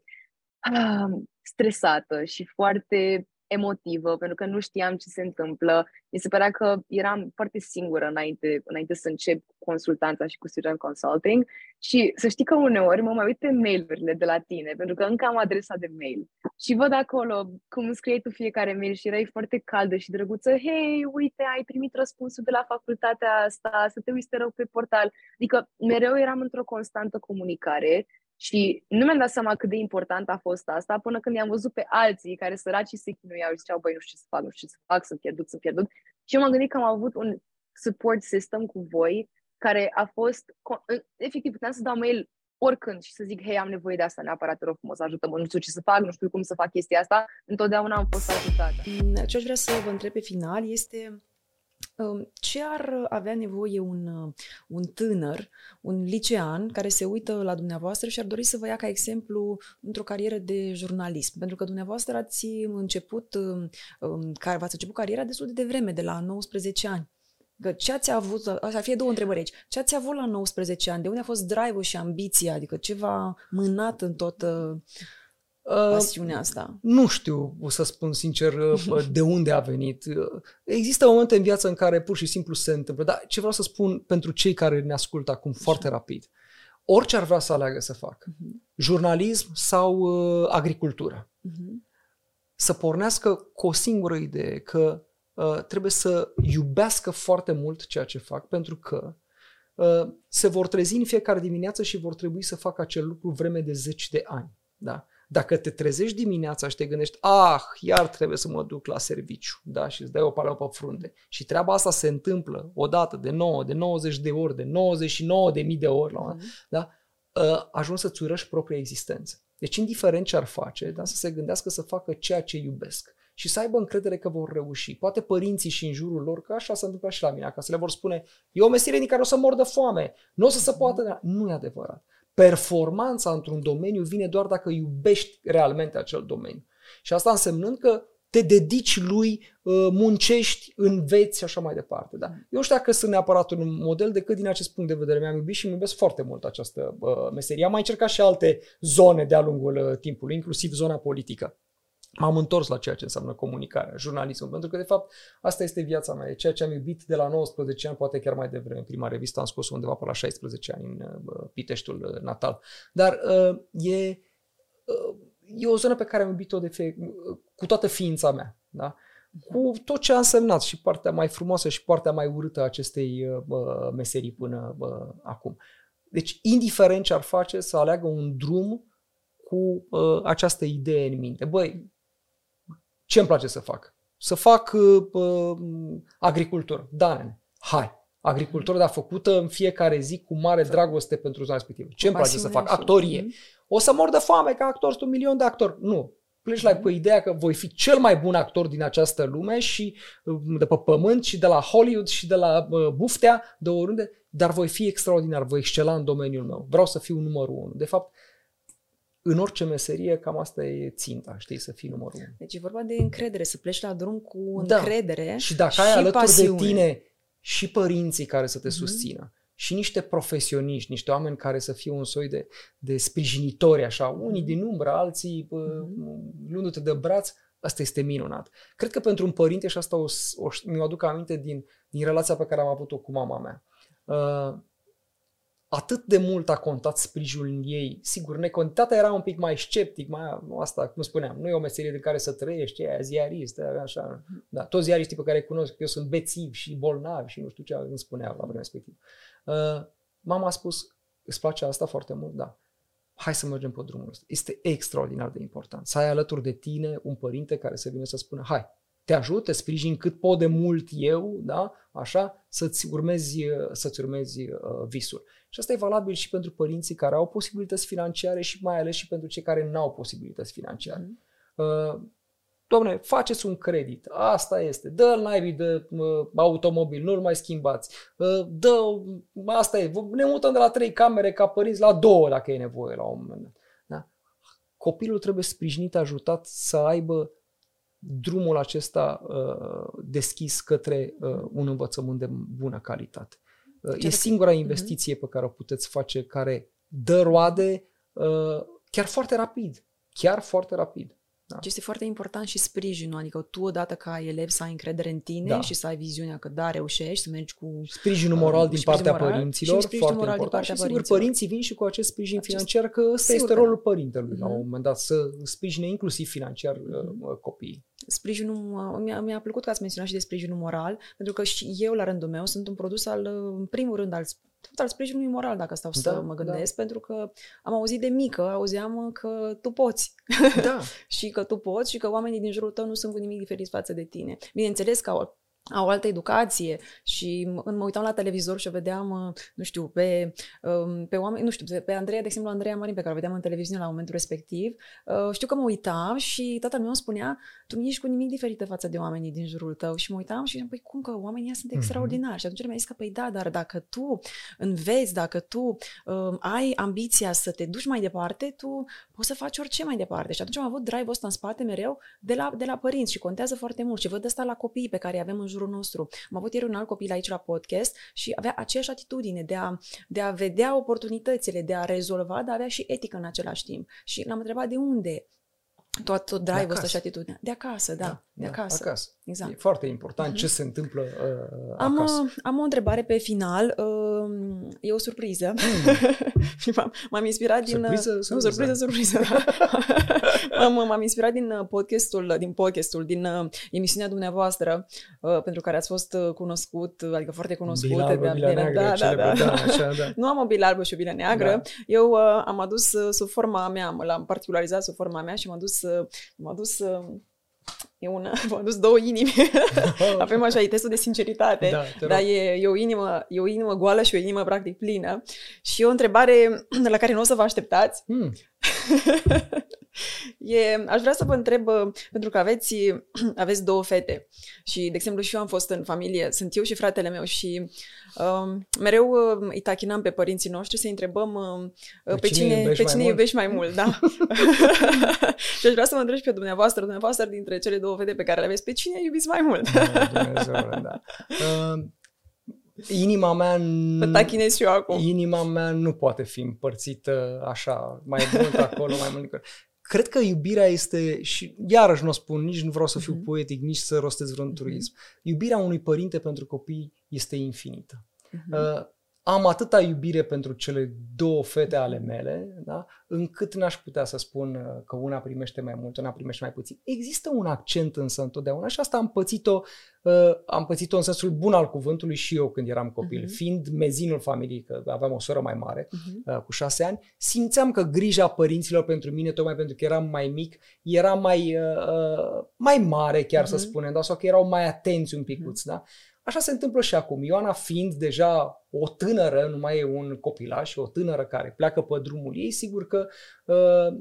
[SPEAKER 4] uh, stresată și foarte emotivă, pentru că nu știam ce se întâmplă. Mi se părea că eram foarte singură înainte, înainte să încep consultanța și cu student consulting și să știi că uneori mă mai uit pe mail-urile de la tine, pentru că încă am adresa de mail și văd acolo cum scriei tu fiecare mail și erai foarte caldă și drăguță, hei, uite, ai primit răspunsul de la facultatea asta, să te uiți, te rog, pe portal. Adică mereu eram într-o constantă comunicare și nu mi-am dat seama cât de important a fost asta până când i-am văzut pe alții care săracii se chinuiau și ziceau, băi, nu știu ce să fac, nu știu ce să fac, sunt pierdut, sunt pierdut. Și eu m-am gândit că am avut un support system cu voi care a fost, efectiv, puteam să dau mail oricând și să zic, hei, am nevoie de asta neapărat, te rog frumos, ajută-mă, nu știu ce să fac, nu știu cum să fac chestia asta, întotdeauna am fost ajutată.
[SPEAKER 1] Ce aș vrea să vă întreb pe final este ce ar avea nevoie un, un tânăr, un licean, care se uită la dumneavoastră și ar dori să vă ia ca exemplu într-o carieră de jurnalism? Pentru că dumneavoastră ați început, care v-ați început cariera destul de devreme, de la 19 ani. Că ce ați avut, să fie două întrebări aici, ce ați avut la 19 ani? De unde a fost drive-ul și ambiția? Adică ce v-a mânat în tot uh, pasiunea asta?
[SPEAKER 2] Nu știu, o să spun sincer, uh, de unde a venit. Uh, există momente în viață în care pur și simplu se întâmplă, dar ce vreau să spun pentru cei care ne ascultă acum Așa. foarte rapid, orice ar vrea să aleagă să facă, uh-huh. jurnalism sau uh, agricultură, uh-huh. să pornească cu o singură idee, că uh, trebuie să iubească foarte mult ceea ce fac, pentru că uh, se vor trezi în fiecare dimineață și vor trebui să facă acel lucru vreme de zeci de ani. Da? Dacă te trezești dimineața și te gândești, ah, iar trebuie să mă duc la serviciu, da, și îți dai o palmă pe frunte. Și treaba asta se întâmplă odată, de 9, de 90 de ori, de 99 de mii de ori, la mm-hmm. da, ă, ajungi să-ți urăști propria existență. Deci, indiferent ce ar face, da, să se gândească să facă ceea ce iubesc și să aibă încredere că vor reuși. Poate părinții și în jurul lor, că așa s-a întâmplat și la mine acasă, le vor spune, e o meserie din care o să mor de foame, nu o să se poată. Nu e adevărat. Performanța într-un domeniu vine doar dacă iubești realmente acel domeniu. Și asta însemnând că te dedici lui, uh, muncești, înveți și așa mai departe. Da? Eu nu știu dacă sunt neapărat un model decât din acest punct de vedere. Mi-am iubit și îmi iubesc foarte mult această uh, meserie. Am mai încercat și alte zone de-a lungul uh, timpului, inclusiv zona politică m-am întors la ceea ce înseamnă comunicarea, jurnalismul, pentru că, de fapt, asta este viața mea, e ceea ce am iubit de la 19 ani, poate chiar mai devreme. Prima revistă am scos undeva pe la 16 ani în uh, Piteștiul uh, natal. Dar uh, e, uh, e o zonă pe care am iubit-o de fe- uh, cu toată ființa mea. Da? Cu tot ce a însemnat și partea mai frumoasă și partea mai urâtă a acestei uh, meserii până uh, acum. Deci, indiferent ce ar face, să aleagă un drum cu uh, această idee în minte. Băi, ce îmi place să fac? Să fac uh, uh, agricultură. Da, nene. Hai. Agricultură, dar făcută în fiecare zi cu mare dragoste pentru zona respectivă. Ce îmi place să fac? Actorie. O să mor de foame ca actor, sunt un milion de actori. Nu. Pleci la pe ideea că voi fi cel mai bun actor din această lume și uh, de pe pământ și de la Hollywood și de la uh, buftea, de oriunde, dar voi fi extraordinar, voi excela în domeniul meu. Vreau să fiu numărul unu. De fapt, în orice meserie, cam asta e ținta, știi, să fii numărul unu.
[SPEAKER 1] Deci e vorba de încredere, să pleci la drum cu da. încredere
[SPEAKER 2] Și dacă ai alături pasiune. de tine și părinții care să te mm-hmm. susțină, și niște profesioniști, niște oameni care să fie un soi de, de sprijinitori, așa, unii mhm. din umbră, alții mm-hmm. luându-te de braț, asta este minunat. Cred că pentru un părinte, și asta o, o, mi-o aduc aminte din, din relația pe care am avut-o cu mama mea, uh, atât de mult a contat sprijinul ei. Sigur, necantitatea era un pic mai sceptic, mai asta, cum spuneam, nu e o meserie de care să trăiești, e ziarist, așa. Da, toți ziariștii pe care îi cunosc, eu sunt bețivi și bolnavi și nu știu ce îmi spunea la vremea respectivă. Uh, mama a spus, îți place asta foarte mult? Da. Hai să mergem pe drumul ăsta. Este extraordinar de important. Să ai alături de tine un părinte care să vină să spună, hai, te ajut, te sprijin cât pot de mult eu, da? așa, să-ți urmezi, să-ți urmezi uh, visul. Și asta e valabil și pentru părinții care au posibilități financiare și mai ales și pentru cei care nu au posibilități financiare. Mm. Uh, Doamne, faceți un credit, asta este, dă-l naibii de uh, automobil, nu-l mai schimbați, uh, dă, asta e, ne mutăm de la trei camere ca părinți la două dacă e nevoie la un moment dat. Da? Copilul trebuie sprijinit, ajutat să aibă drumul acesta uh, deschis către uh, un învățământ de bună calitate. Uh, e singura mhm. investiție pe care o puteți face care dă roade uh, chiar foarte rapid. Chiar foarte rapid.
[SPEAKER 1] Da. Deci este foarte important și sprijinul, adică tu odată ca elev să ai încredere în tine da. și să ai viziunea că da, reușești, să mergi cu...
[SPEAKER 2] Sprijinul moral uh, din partea moral, părinților, și foarte moral important. Din partea și sigur, părinților. părinții vin și cu acest sprijin acest... financiar, că ăsta sigur, este rolul părintelui mm-hmm. la un mhm. moment dat, să sprijine inclusiv financiar mm-hmm. copiii.
[SPEAKER 1] Sprijinul, mi-a, mi-a plăcut că ați menționat și de sprijinul moral, pentru că și eu, la rândul meu, sunt un produs al, în primul rând, al tot al sprijinului moral, dacă stau să da, mă da. gândesc, da. pentru că am auzit de mică, auzeam că tu poți. Da. și că tu poți și că oamenii din jurul tău nu sunt cu nimic diferit față de tine. Bineînțeles că au au altă educație și când mă uitam la televizor și o vedeam, uh, nu știu, pe, um, pe oameni, nu știu, pe Andreea, de exemplu, Andreea Marin, pe care o vedeam în televiziune la momentul respectiv, uh, știu că mă uitam și tatăl meu îmi spunea, tu nu ești cu nimic diferită față de oamenii din jurul tău. Și mă uitam și păi cum că oamenii sunt mhm. extraordinari? Și atunci mi-a zis că păi da, dar dacă tu înveți, dacă tu um, ai ambiția să te duci mai departe, tu poți să faci orice mai departe. Și atunci am avut drive-ul ăsta în spate mereu de la, de la părinți și contează foarte mult și văd asta la copiii pe care avem în jurul nostru. Am avut ieri un alt copil aici la podcast și avea aceeași atitudine de a, de a vedea oportunitățile, de a rezolva, dar avea și etică în același timp. Și l-am întrebat de unde tot, tot drive-ul ăsta și atitudinea. De acasă, da. da de acasă.
[SPEAKER 2] Da, acasă. Exact. E foarte important uh-huh. ce se întâmplă uh,
[SPEAKER 1] am,
[SPEAKER 2] acasă.
[SPEAKER 1] Uh, am o întrebare pe final. Uh, e o surpriză. Mm. m-am, m-am inspirat din...
[SPEAKER 2] Surpriză, uh,
[SPEAKER 1] surpriză. surpriză, surpriză. Da. m- m-am inspirat din uh, podcastul, din podcastul, din uh, emisiunea dumneavoastră, uh, pentru care ați fost uh, cunoscut, adică foarte cunoscut.
[SPEAKER 2] Bilalbă, de, de, neagră, da, da, da. da, așa, da.
[SPEAKER 1] nu am o bilarbă și o bilă neagră. Da. Eu uh, am adus uh, sub forma mea, l-am particularizat sub forma mea și m-am dus, uh, m-am dus uh, E una, v-am adus două inimi. Avem așa, e testul de sinceritate, da, dar e, e, o inimă, e o inimă goală și o inimă practic plină. Și e o întrebare la care nu o să vă așteptați. Mm. E, aș vrea să vă întreb, uh, pentru că aveți, aveți două fete și, de exemplu, și eu am fost în familie, sunt eu și fratele meu și um, mereu uh, îi tachinăm pe părinții noștri să întrebăm uh, pe, cine, iubești, pe cine mai iubești mai mult. Da. și aș vrea să vă întreb pe dumneavoastră, dumneavoastră dintre cele două fete pe care le aveți, pe cine iubiți mai mult?
[SPEAKER 2] Dumnezeu, da. Uh, inima mea...
[SPEAKER 1] Mă și eu acum.
[SPEAKER 2] Inima mea nu poate fi împărțită așa, mai mult acolo, mai mult cred că iubirea este, și iarăși nu o spun, nici nu vreau să fiu uh-huh. poetic, nici să rostez vreun truism. Uh-huh. Iubirea unui părinte pentru copii este infinită. Uh-huh. Uh, am atâta iubire pentru cele două fete ale mele, da? încât n-aș putea să spun uh, că una primește mai mult, una primește mai puțin. Există un accent însă întotdeauna și asta am pățit-o, uh, am pățit-o în sensul bun al cuvântului și eu când eram copil. Uh-huh. Fiind mezinul familiei, că aveam o soră mai mare, uh-huh. uh, cu șase ani, simțeam că grija părinților pentru mine, tocmai pentru că eram mai mic, era mai, uh, uh mai mare chiar uh-huh. să spunem, da? sau că erau mai atenți un picuț. Uh-huh. Da? Așa se întâmplă și acum. Ioana fiind deja o tânără, nu mai e un copilaș, o tânără care pleacă pe drumul ei, sigur că uh,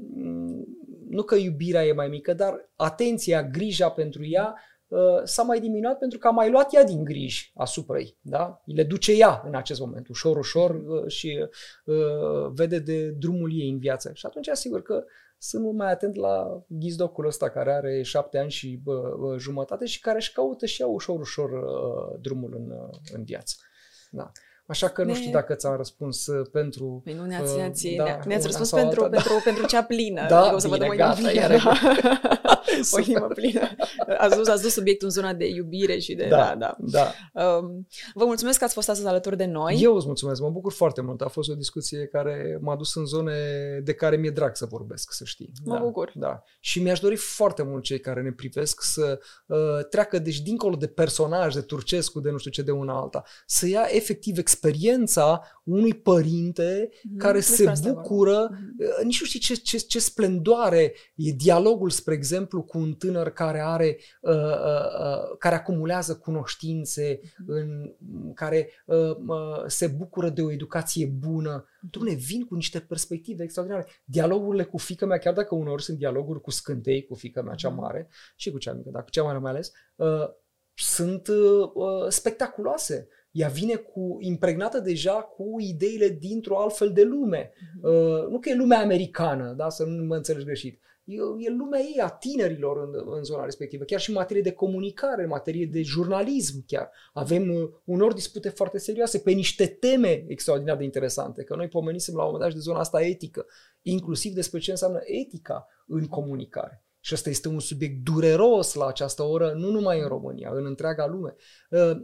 [SPEAKER 2] nu că iubirea e mai mică, dar atenția, grija pentru ea uh, s-a mai diminuat pentru că a mai luat ea din griji asupra ei. Da? Le duce ea în acest moment, ușor, ușor uh, și uh, vede de drumul ei în viață. Și atunci, sigur că sunt mult mai atent la ghizdocul ăsta care are șapte ani și bă, bă, jumătate și care își caută și ea ușor, ușor uh, drumul în, uh, în viață. Da. Așa că ne... nu știu dacă ți-am răspuns uh, pentru...
[SPEAKER 1] Păi nu ne-ați, ne-ați, uh, da, ne-ați răspuns pentru, alta, pentru, da. pentru cea plină.
[SPEAKER 2] Da, adică o să bine, vă dăm gata, iar da.
[SPEAKER 1] o inimă plină. Ați dus, ați dus subiectul în zona de iubire și de...
[SPEAKER 2] Da, da. da.
[SPEAKER 1] Um, vă mulțumesc că ați fost astăzi alături de noi.
[SPEAKER 2] Eu îți mulțumesc, mă bucur foarte mult. A fost o discuție care m-a dus în zone de care mi-e drag să vorbesc, să știi.
[SPEAKER 1] Mă
[SPEAKER 2] da,
[SPEAKER 1] bucur.
[SPEAKER 2] Da. Și mi-aș dori foarte mult cei care ne privesc să uh, treacă, deci dincolo de personaj, de Turcescu, de nu știu ce, de una alta, să ia efectiv experiența unui părinte mm-hmm. care se bucură, mm-hmm. nici nu știi ce, ce, ce splendoare e dialogul, spre exemplu, exemplu cu un tânăr care are, uh, uh, uh, care acumulează cunoștințe, mhm. în care uh, uh, se bucură de o educație bună. Mhm. Dom'le, vin cu niște perspective extraordinare. Dialogurile cu fica mea, chiar dacă uneori sunt dialoguri cu scântei, cu fica mea cea mhm. mare și cu cea mică, dar cu cea mare mai ales, uh, sunt uh, uh, spectaculoase ea vine cu impregnată deja cu ideile dintr-o altfel de lume. Mm-hmm. Uh, nu că e lumea americană, da, să nu mă înțelegi greșit. E, e lumea ei, a tinerilor în, în zona respectivă, chiar și în materie de comunicare, în materie de jurnalism chiar. Avem uh, unor dispute foarte serioase pe niște teme extraordinar de interesante, că noi pomenisem la un moment dat de zona asta etică, inclusiv despre ce înseamnă etica în comunicare. Și ăsta este un subiect dureros la această oră, nu numai în România, în întreaga lume. Uh,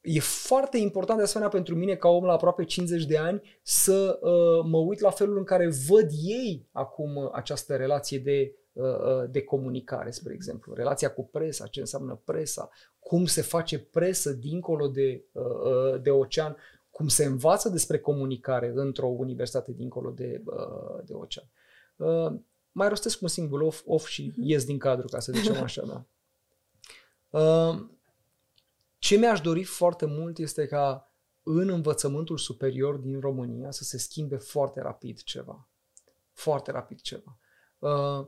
[SPEAKER 2] e foarte important de asemenea pentru mine ca om la aproape 50 de ani să uh, mă uit la felul în care văd ei acum uh, această relație de, uh, uh, de comunicare, spre exemplu. Relația cu presa, ce înseamnă presa, cum se face presă dincolo de, uh, uh, de ocean, cum se învață despre comunicare într-o universitate dincolo de, uh, de ocean. Uh, mai rostesc un singur off, off și mhm. ies din cadru, ca să zicem așa, da. Uh, ce mi-aș dori foarte mult este ca în învățământul superior din România să se schimbe foarte rapid ceva. Foarte rapid ceva. Uh,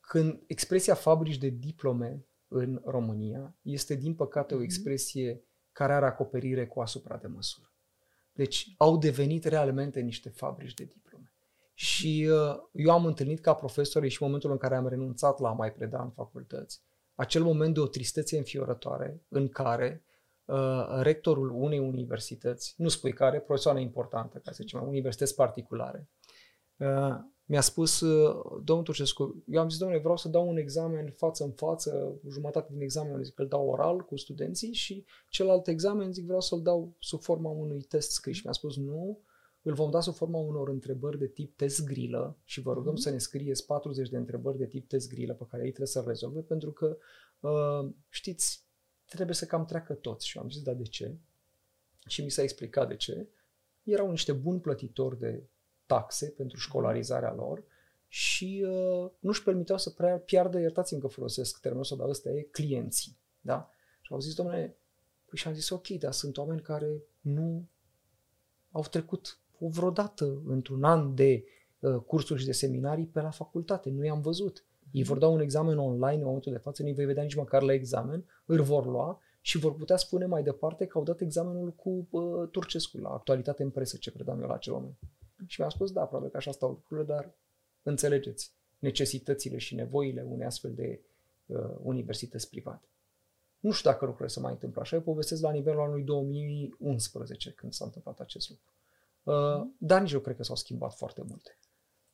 [SPEAKER 2] când expresia fabrici de diplome în România este, din păcate, o mhm. expresie care are acoperire cu asupra de măsură. Deci au devenit realmente niște fabrici de diplome. Și uh, eu am întâlnit ca profesor și în momentul în care am renunțat la a mai preda în facultăți, acel moment de o tristețe înfiorătoare în care uh, rectorul unei universități, nu spui care, profesoară importantă, ca să zicem, universități particulare, uh, mi-a spus, uh, domnul Turcescu, eu am zis, domnule, vreau să dau un examen față în față, jumătate din examen zic că îl dau oral cu studenții și celălalt examen zic vreau să-l dau sub forma unui test scris. Și mi-a spus, nu, îl vom da sub forma unor întrebări de tip test grilă și vă rugăm mm-hmm. să ne scrieți 40 de întrebări de tip test grilă pe care ei trebuie să rezolve pentru că, uh, știți, trebuie să cam treacă toți. Și am zis, da, de ce? Și mi s-a explicat de ce. Erau niște buni plătitori de taxe pentru școlarizarea lor și uh, nu-și permiteau să prea piardă, iertați-mi că folosesc termenul ăsta, dar ăsta e clienții. Da? Și au zis, domnule, păi și am zis, ok, dar sunt oameni care nu au trecut vreodată într-un an de uh, cursuri și de seminarii pe la facultate. Nu i-am văzut. Ei vor da un examen online în momentul de față, nu-i vei vedea nici măcar la examen, îl vor lua și vor putea spune mai departe că au dat examenul cu uh, Turcescu la actualitate în presă, ce predam eu la acel moment. Și mi-a spus, da, probabil că așa stau lucrurile, dar înțelegeți necesitățile și nevoile unei astfel de uh, universități private. Nu știu dacă lucrurile se mai întâmplă așa, eu povestesc la nivelul anului 2011 când s-a întâmplat acest lucru. Uh, dar nici eu cred că s-au schimbat foarte multe.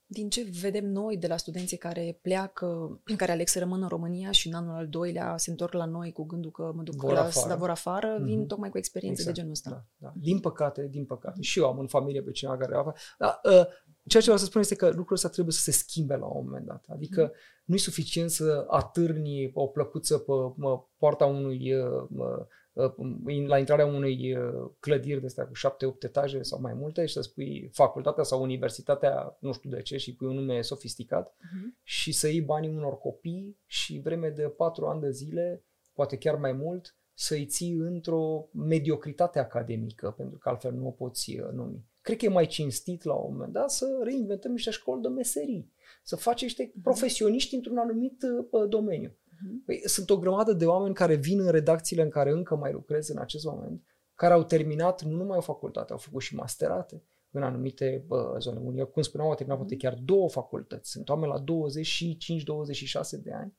[SPEAKER 1] Din ce vedem noi de la studenții care pleacă, care aleg să rămână în România și în anul al doilea se întorc la noi cu gândul că mă duc vor la, afară. la vor afară, mm-hmm. vin tocmai cu experiențe exact. de genul ăsta. Da,
[SPEAKER 2] da. Din păcate, din păcate. Și eu am în familie pe cineva care afară. Dar uh, ceea ce vreau să spun este că lucrul ăsta trebuie să se schimbe la un moment dat. Adică mm-hmm. nu e suficient să atârni o plăcuță pe mă, poarta unui uh, la intrarea unei uh, clădiri de astea cu șapte-opt etaje sau mai multe și să spui facultatea sau universitatea, nu știu de ce, și pui un nume sofisticat uh-huh. și să iei banii unor copii și vreme de patru ani de zile, poate chiar mai mult, să-i ții într-o mediocritate academică, pentru că altfel nu o poți uh, numi. Cred că e mai cinstit la un moment dat să reinventăm niște școli de meserii, să facem niște uh-huh. profesioniști într-un anumit uh, domeniu. Mhm. Păi, sunt o grămadă de oameni care vin în redacțiile în care încă mai lucrez în acest moment, care au terminat nu numai o facultate, au făcut și masterate în anumite bă, zone. Unii, cum spuneam, au terminat poate chiar două facultăți. Sunt oameni la 25-26 de ani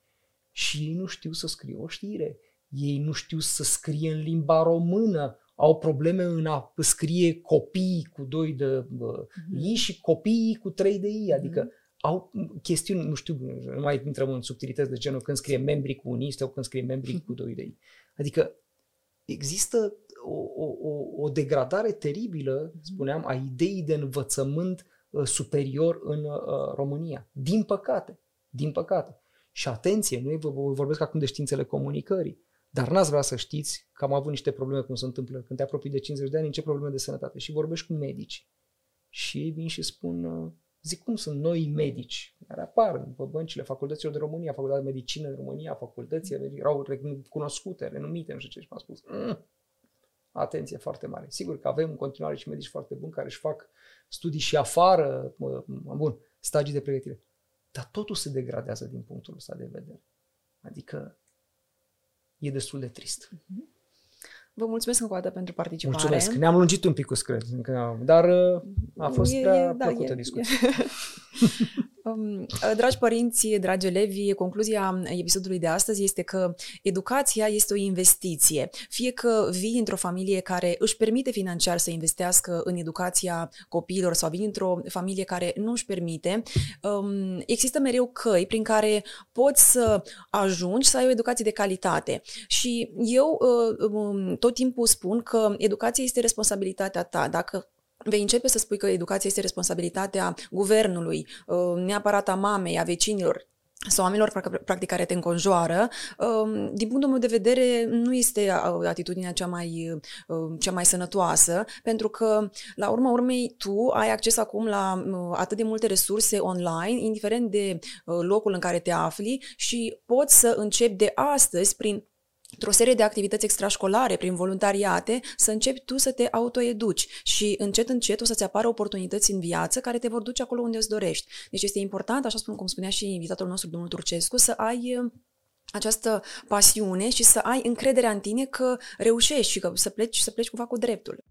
[SPEAKER 2] și ei nu știu să scrie o știre. Ei nu știu să scrie în limba română. Au probleme în a scrie copii cu doi de bă, mm-hmm. I și copiii cu trei de I. Adică mm-hmm au chestiuni, nu știu, nu mai intrăm în subtilități de genul când scrie membri cu unii sau când scrie membri cu doi de ei. Adică există o, o, o degradare teribilă, spuneam, a ideii de învățământ uh, superior în uh, România. Din păcate. Din păcate. Și atenție, nu vorbesc acum de științele comunicării, dar n-ați vrea să știți că am avut niște probleme cum se întâmplă când te apropii de 50 de ani, în ce probleme de sănătate. Și vorbești cu medici. Și ei vin și spun, uh, zic cum sunt noi medici, care apar pe băncile facultăților de România, facultatea de medicină de România, facultățile erau cunoscute, renumite, nu știu ce și m-a spus. Mm, atenție foarte mare. Sigur că avem în continuare și medici foarte buni care își fac studii și afară, bun, stagii de pregătire. Dar totul se degradează din punctul ăsta de vedere. Adică e destul de trist. Mm-hmm.
[SPEAKER 1] Vă mulțumesc încă o dată pentru participare.
[SPEAKER 2] Mulțumesc. Ne-am lungit un pic, cred, dar uh, a fost e, prea da, plăcută e, discuție.
[SPEAKER 1] Um, dragi părinți, dragi elevi, concluzia episodului de astăzi este că educația este o investiție. Fie că vii într-o familie care își permite financiar să investească în educația copiilor sau vii într-o familie care nu își permite, um, există mereu căi prin care poți să ajungi să ai o educație de calitate. Și eu uh, um, tot timpul spun că educația este responsabilitatea ta. Dacă vei începe să spui că educația este responsabilitatea guvernului, uh, neapărat a mamei, a vecinilor, sau oamenilor practic care te înconjoară, um, din punctul meu de vedere nu este uh, atitudinea cea mai, uh, cea mai sănătoasă, pentru că la urma urmei tu ai acces acum la atât de multe resurse online, indiferent de locul în care te afli și poți să începi de astăzi prin într-o serie de activități extrașcolare, prin voluntariate, să începi tu să te autoeduci și încet, încet o să-ți apară oportunități în viață care te vor duce acolo unde îți dorești. Deci este important, așa spun cum spunea și invitatul nostru, domnul Turcescu, să ai uh, această pasiune și să ai încrederea în tine că reușești și că să pleci, să pleci cumva cu dreptul.